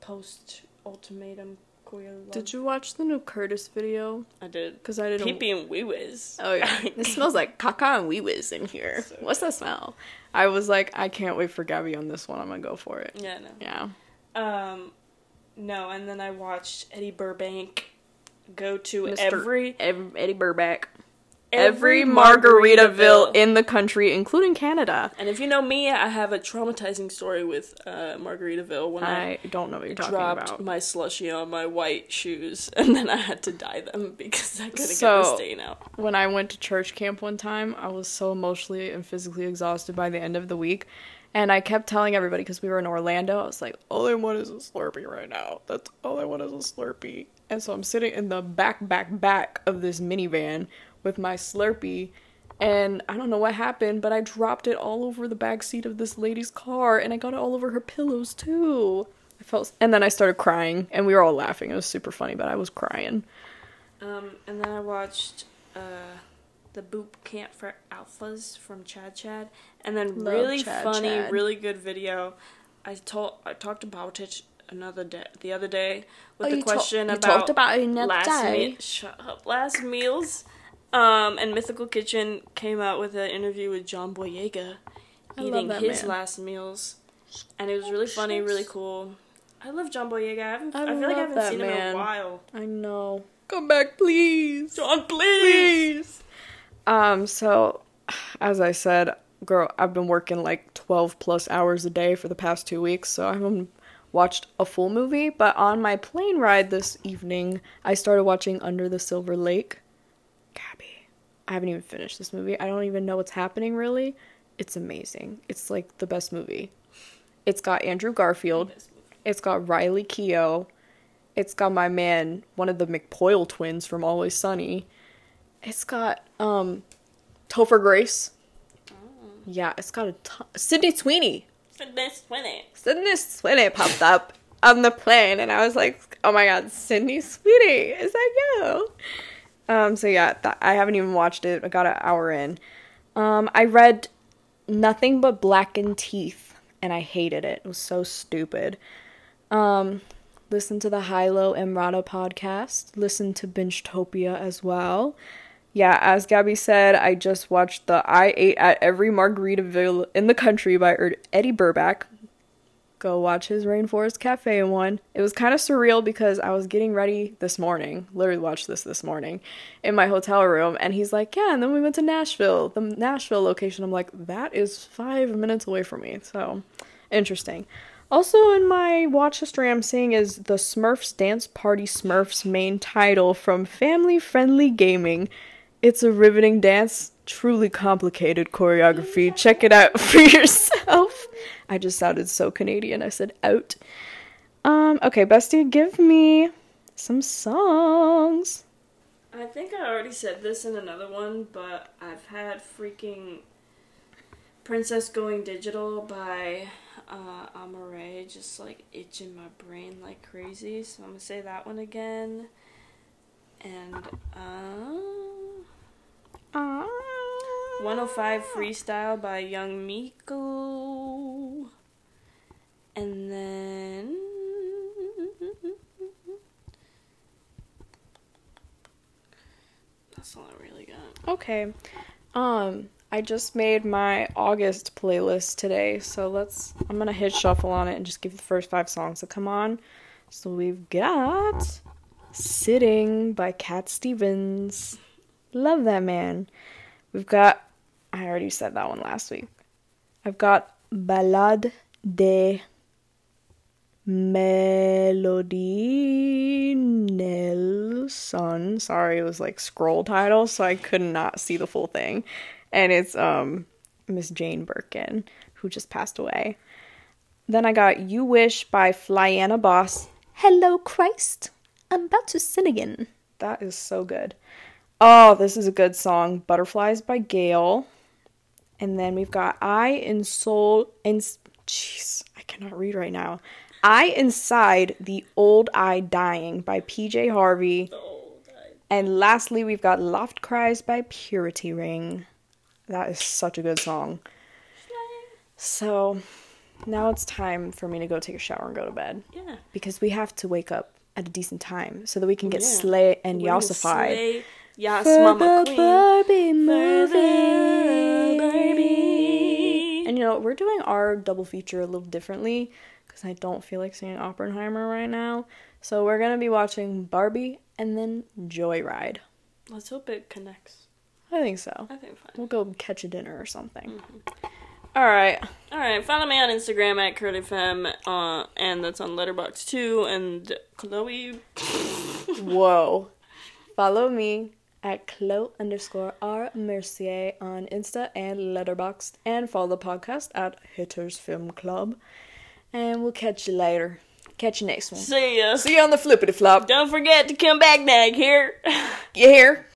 post ultimatum queer love. Did you watch the new Curtis video? I did. Because I didn't. Pee and wee whiz. Oh yeah, *laughs* it smells like caca and wee whiz in here. So What's that smell? I was like, I can't wait for Gabby on this one. I'm gonna go for it. Yeah, no. Yeah. Um, no, and then I watched Eddie Burback go to Mr. every Ev- Eddie Burback. every Every Margaritaville in the country, including Canada. And if you know me, I have a traumatizing story with uh, Margaritaville when I, I don't know what you're talking dropped about. my slushy on my white shoes, *laughs* and then I had to dye them because I couldn't get So- the stain out. when I went to church camp one time, I was so emotionally and physically exhausted by the end of the week. And I kept telling everybody because we were in Orlando, I was like, all I want is a Slurpee right now. That's all I want is a Slurpee. And so I'm sitting in the back, back, back of this minivan with my Slurpee. And I don't know what happened, but I dropped it all over the back seat of this lady's car and I got it all over her pillows too. I felt, and then I started crying and we were all laughing. It was super funny, but I was crying. Um, and then I watched uh, the Boot Camp for Alphas from Chad Chad, and then Love really Chad funny, Chad. really good video. I told I talked about it another day, the other day, with Oh, the question about talked about another last day. me- shut up, last meals. Um, and Mythical Kitchen came out with an interview with John Boyega I eating his man. last meals, and it was really funny, really cool. I love John Boyega. I haven't. I I feel like i haven't seen him in a while. I know. Come back, please. John, please. Um, so as I said, girl, I've been working like 12 plus hours a day for the past two weeks, so I haven't watched a full movie. But on my plane ride this evening, I started watching Under the Silver Lake. Gabby, I haven't even finished this movie. I don't even know what's happening really. It's amazing. It's like the best movie. It's got Andrew Garfield. It's got Riley Keough. It's got my man, one of the McPoyle twins from Always Sunny. It's got um Topher Grace. Yeah, it's got a ton. Sydney Sweeney. This winning. Sydney Sweeney popped up on the plane, and I was like, "Oh my god, Sydney Sweeney, is that you?" Um, so yeah, th- I haven't even watched it. I got an hour in. Um, I read Nothing But Blackened Teeth, and I hated it. It was so stupid. Um, listen to the High Low Emrata podcast. Listen to Bingetopia as well. Yeah, as Gabby said, I just watched the I Ate at Every Margaritaville in the Country by Er- Eddie Burback. Go watch his Rainforest Cafe one. It was kind of surreal because I was getting ready this morning, literally watched this this morning, in my hotel room, and he's like, Yeah, and then we went to Nashville, the Nashville location. I'm like, That is five minutes away from me. So, interesting. Also, in my watch history, I'm seeing is the Smurfs Dance Party Smurfs main title from Family Friendly Gaming. It's a riveting dance, truly complicated choreography. Check it out *laughs* for yourself. I just sounded so Canadian. I said out. Um, okay, Bestie, give me some songs. I think I already said this in another one, but I've had freaking Princess Going Digital by uh, Amaarae just like itching my brain like crazy. So I'm gonna say that one again. And uh, Ah. 105 Freestyle by Young Miko. And then. That's all I really got. Okay. Um, I just made my August playlist today, so let's. I'm gonna hit shuffle on it and just give the first five songs that come on. So we've got "Sitting" by Cat Stevens. Love that man. We've got. I already said that one last week. I've got "Ballade de Melody Nelson. Sorry, it was like scroll title, so I could not see the full thing. And it's um Miss Jane Birkin, who just passed away. Then I got You Wish by Flyana Boss. Hello Christ. I'm about to sin again. That is so good. Oh, this is a good song. Butterflies by Gail. And then we've got I in Soul and jeez, I cannot read right now. I Inside the Old Year Dying by PJ Harvey. And lastly, we've got Lofticries by Purity Ring. That is such a good song. So now it's time for me to go take a shower and go to bed Yeah. because we have to wake up at a decent time so that we can get Yeah. slay and We're gonna yassified. slay Yas For Mama the Queen. Barbie movie. Barbie. And you know, we're doing our double feature a little differently because I don't feel like seeing Oppenheimer right now. So we're gonna be watching Barbie and then Joyride. Let's hope it connects. I think so. I think fine. We'll go catch a dinner or something. Mm-hmm. All right. All right, follow me on Instagram at CurlyFemme, uh, and that's on Letterboxd too. And Chloe, *laughs* Whoa. Follow me at Chloe underscore R Mercier on Insta and Letterboxd, and follow the podcast at Haters Film Club. And we'll catch you later. Catch you next one. see ya. See you on the flippity flop. Don't forget to come back back here. *laughs* You hear?